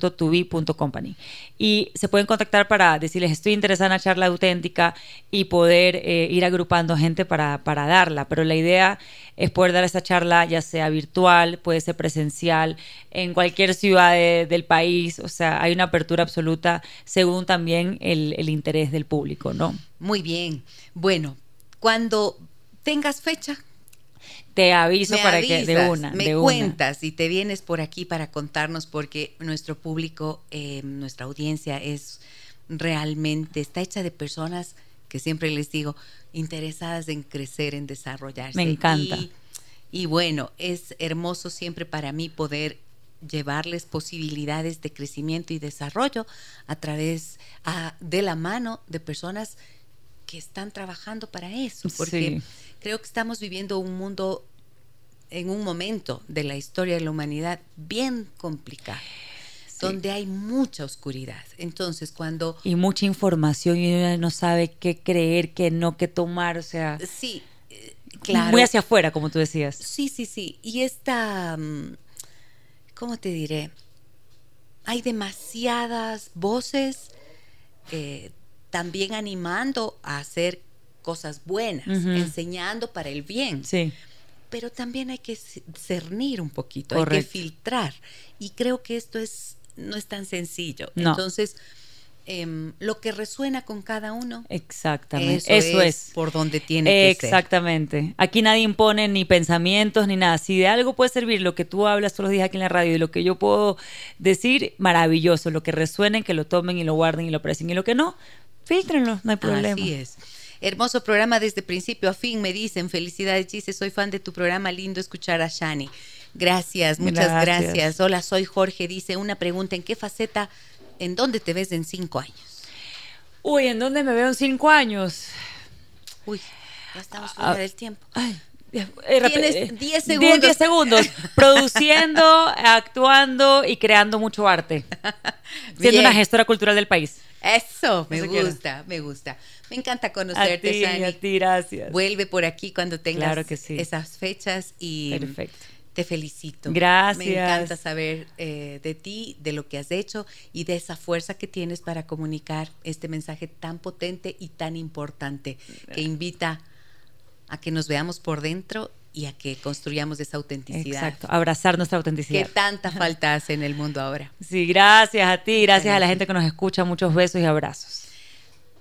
www.tubi.company y se pueden contactar para decirles estoy interesada en la charla auténtica y poder eh, ir agrupando gente para, para darla, pero la idea es poder dar esa charla ya sea virtual, puede ser presencial, en cualquier ciudad de- del país, o sea, hay una apertura absoluta según también el, el interés del público, ¿no? Muy bien. Bueno, cuando tengas fecha, Te aviso me para que de una, me de una. cuentas y te vienes por aquí para contarnos porque nuestro público, eh, nuestra audiencia es realmente, está hecha de personas que siempre les digo, interesadas en crecer, en desarrollarse. Me encanta. Y, y bueno, es hermoso siempre para mí poder llevarles posibilidades de crecimiento y desarrollo a través a- de la mano de personas que están trabajando para eso, porque Sí. Creo que estamos viviendo un mundo en un momento de la historia de la humanidad bien complicado, donde hay mucha oscuridad. Entonces, cuando Y mucha información y uno no sabe qué creer, qué no, qué tomar, o sea, sí, eh, claro, muy hacia afuera, como tú decías. Sí, sí, sí. Y esta, mm, ¿cómo te diré? Hay demasiadas voces eh, también animando a hacer cosas buenas, enseñando para el bien. Sí. Pero también hay que cernir un poquito, hay que filtrar. Y creo que esto es no es tan sencillo. No. Entonces, em, lo que resuena con cada uno, Exactamente. eso, Eso, es, es. por donde tiene que ser. Exactamente. Aquí nadie impone ni pensamientos ni nada. Si de algo puede servir lo que tú hablas todos los días aquí en la radio y lo que yo puedo decir, maravilloso. Lo que resuenen, que lo tomen y lo guarden y lo aprecien. Y lo que no, filtrenlo, no hay problema. Así es. Hermoso programa desde principio a fin, me dicen. Felicidades, Gise, soy fan de tu programa. Lindo escuchar a Shani. Gracias, muchas gracias. Gracias. Hola, soy Jorge. Dice una pregunta: ¿en qué faceta, en dónde te ves en cinco años? Uy, ¿en dónde me veo en cinco años? Uy, ya estamos fuera Ah, del tiempo. Ay, Tienes eh, 10 diez- segundos. 10 segundos. Produciendo, actuando y creando mucho arte. Siendo Bien. una gestora cultural del país. Eso, me Eso quiero. gusta, me gusta. Me encanta A conocerte, ti, a ti, gracias. Vuelve por aquí cuando tengas Claro que sí. esas fechas y Perfecto. te felicito. Gracias. Me encanta saber eh, de ti, de lo que has hecho y de esa fuerza que tienes para comunicar este mensaje tan potente y tan importante que invita a que nos veamos por dentro y a que construyamos esa autenticidad Exacto. Abrazar nuestra que autenticidad. tanta falta hace en el mundo ahora. Sí, gracias a ti, gracias a la gente que nos escucha. Muchos besos y abrazos.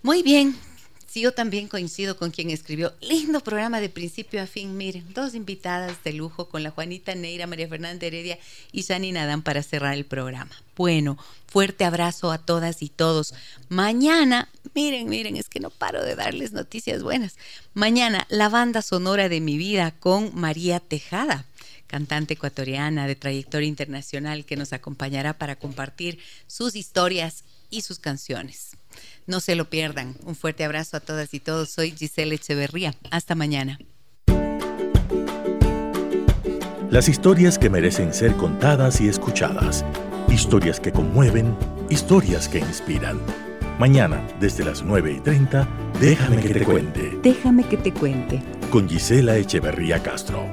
Muy bien. Sí, yo también coincido con quien escribió. Lindo programa de principio a fin. Miren, dos invitadas de lujo con la Juanita Neira, María Fernanda Heredia y Shani Nadán para cerrar el programa. Bueno, fuerte abrazo a todas y todos. Mañana, miren, miren, es que no paro de darles noticias buenas. Mañana, la banda sonora de mi vida con María Tejada cantante ecuatoriana de trayectoria internacional que nos acompañará para compartir sus historias y sus canciones. No se lo pierdan. Un fuerte abrazo a todas y todos. Soy Giselle Echeverría. Hasta mañana. Las historias que merecen ser contadas y escuchadas. Historias que conmueven, historias que inspiran. Mañana, desde las 9 y 30, déjame que te cuente. Déjame que te cuente. Con Gisela Echeverría Castro.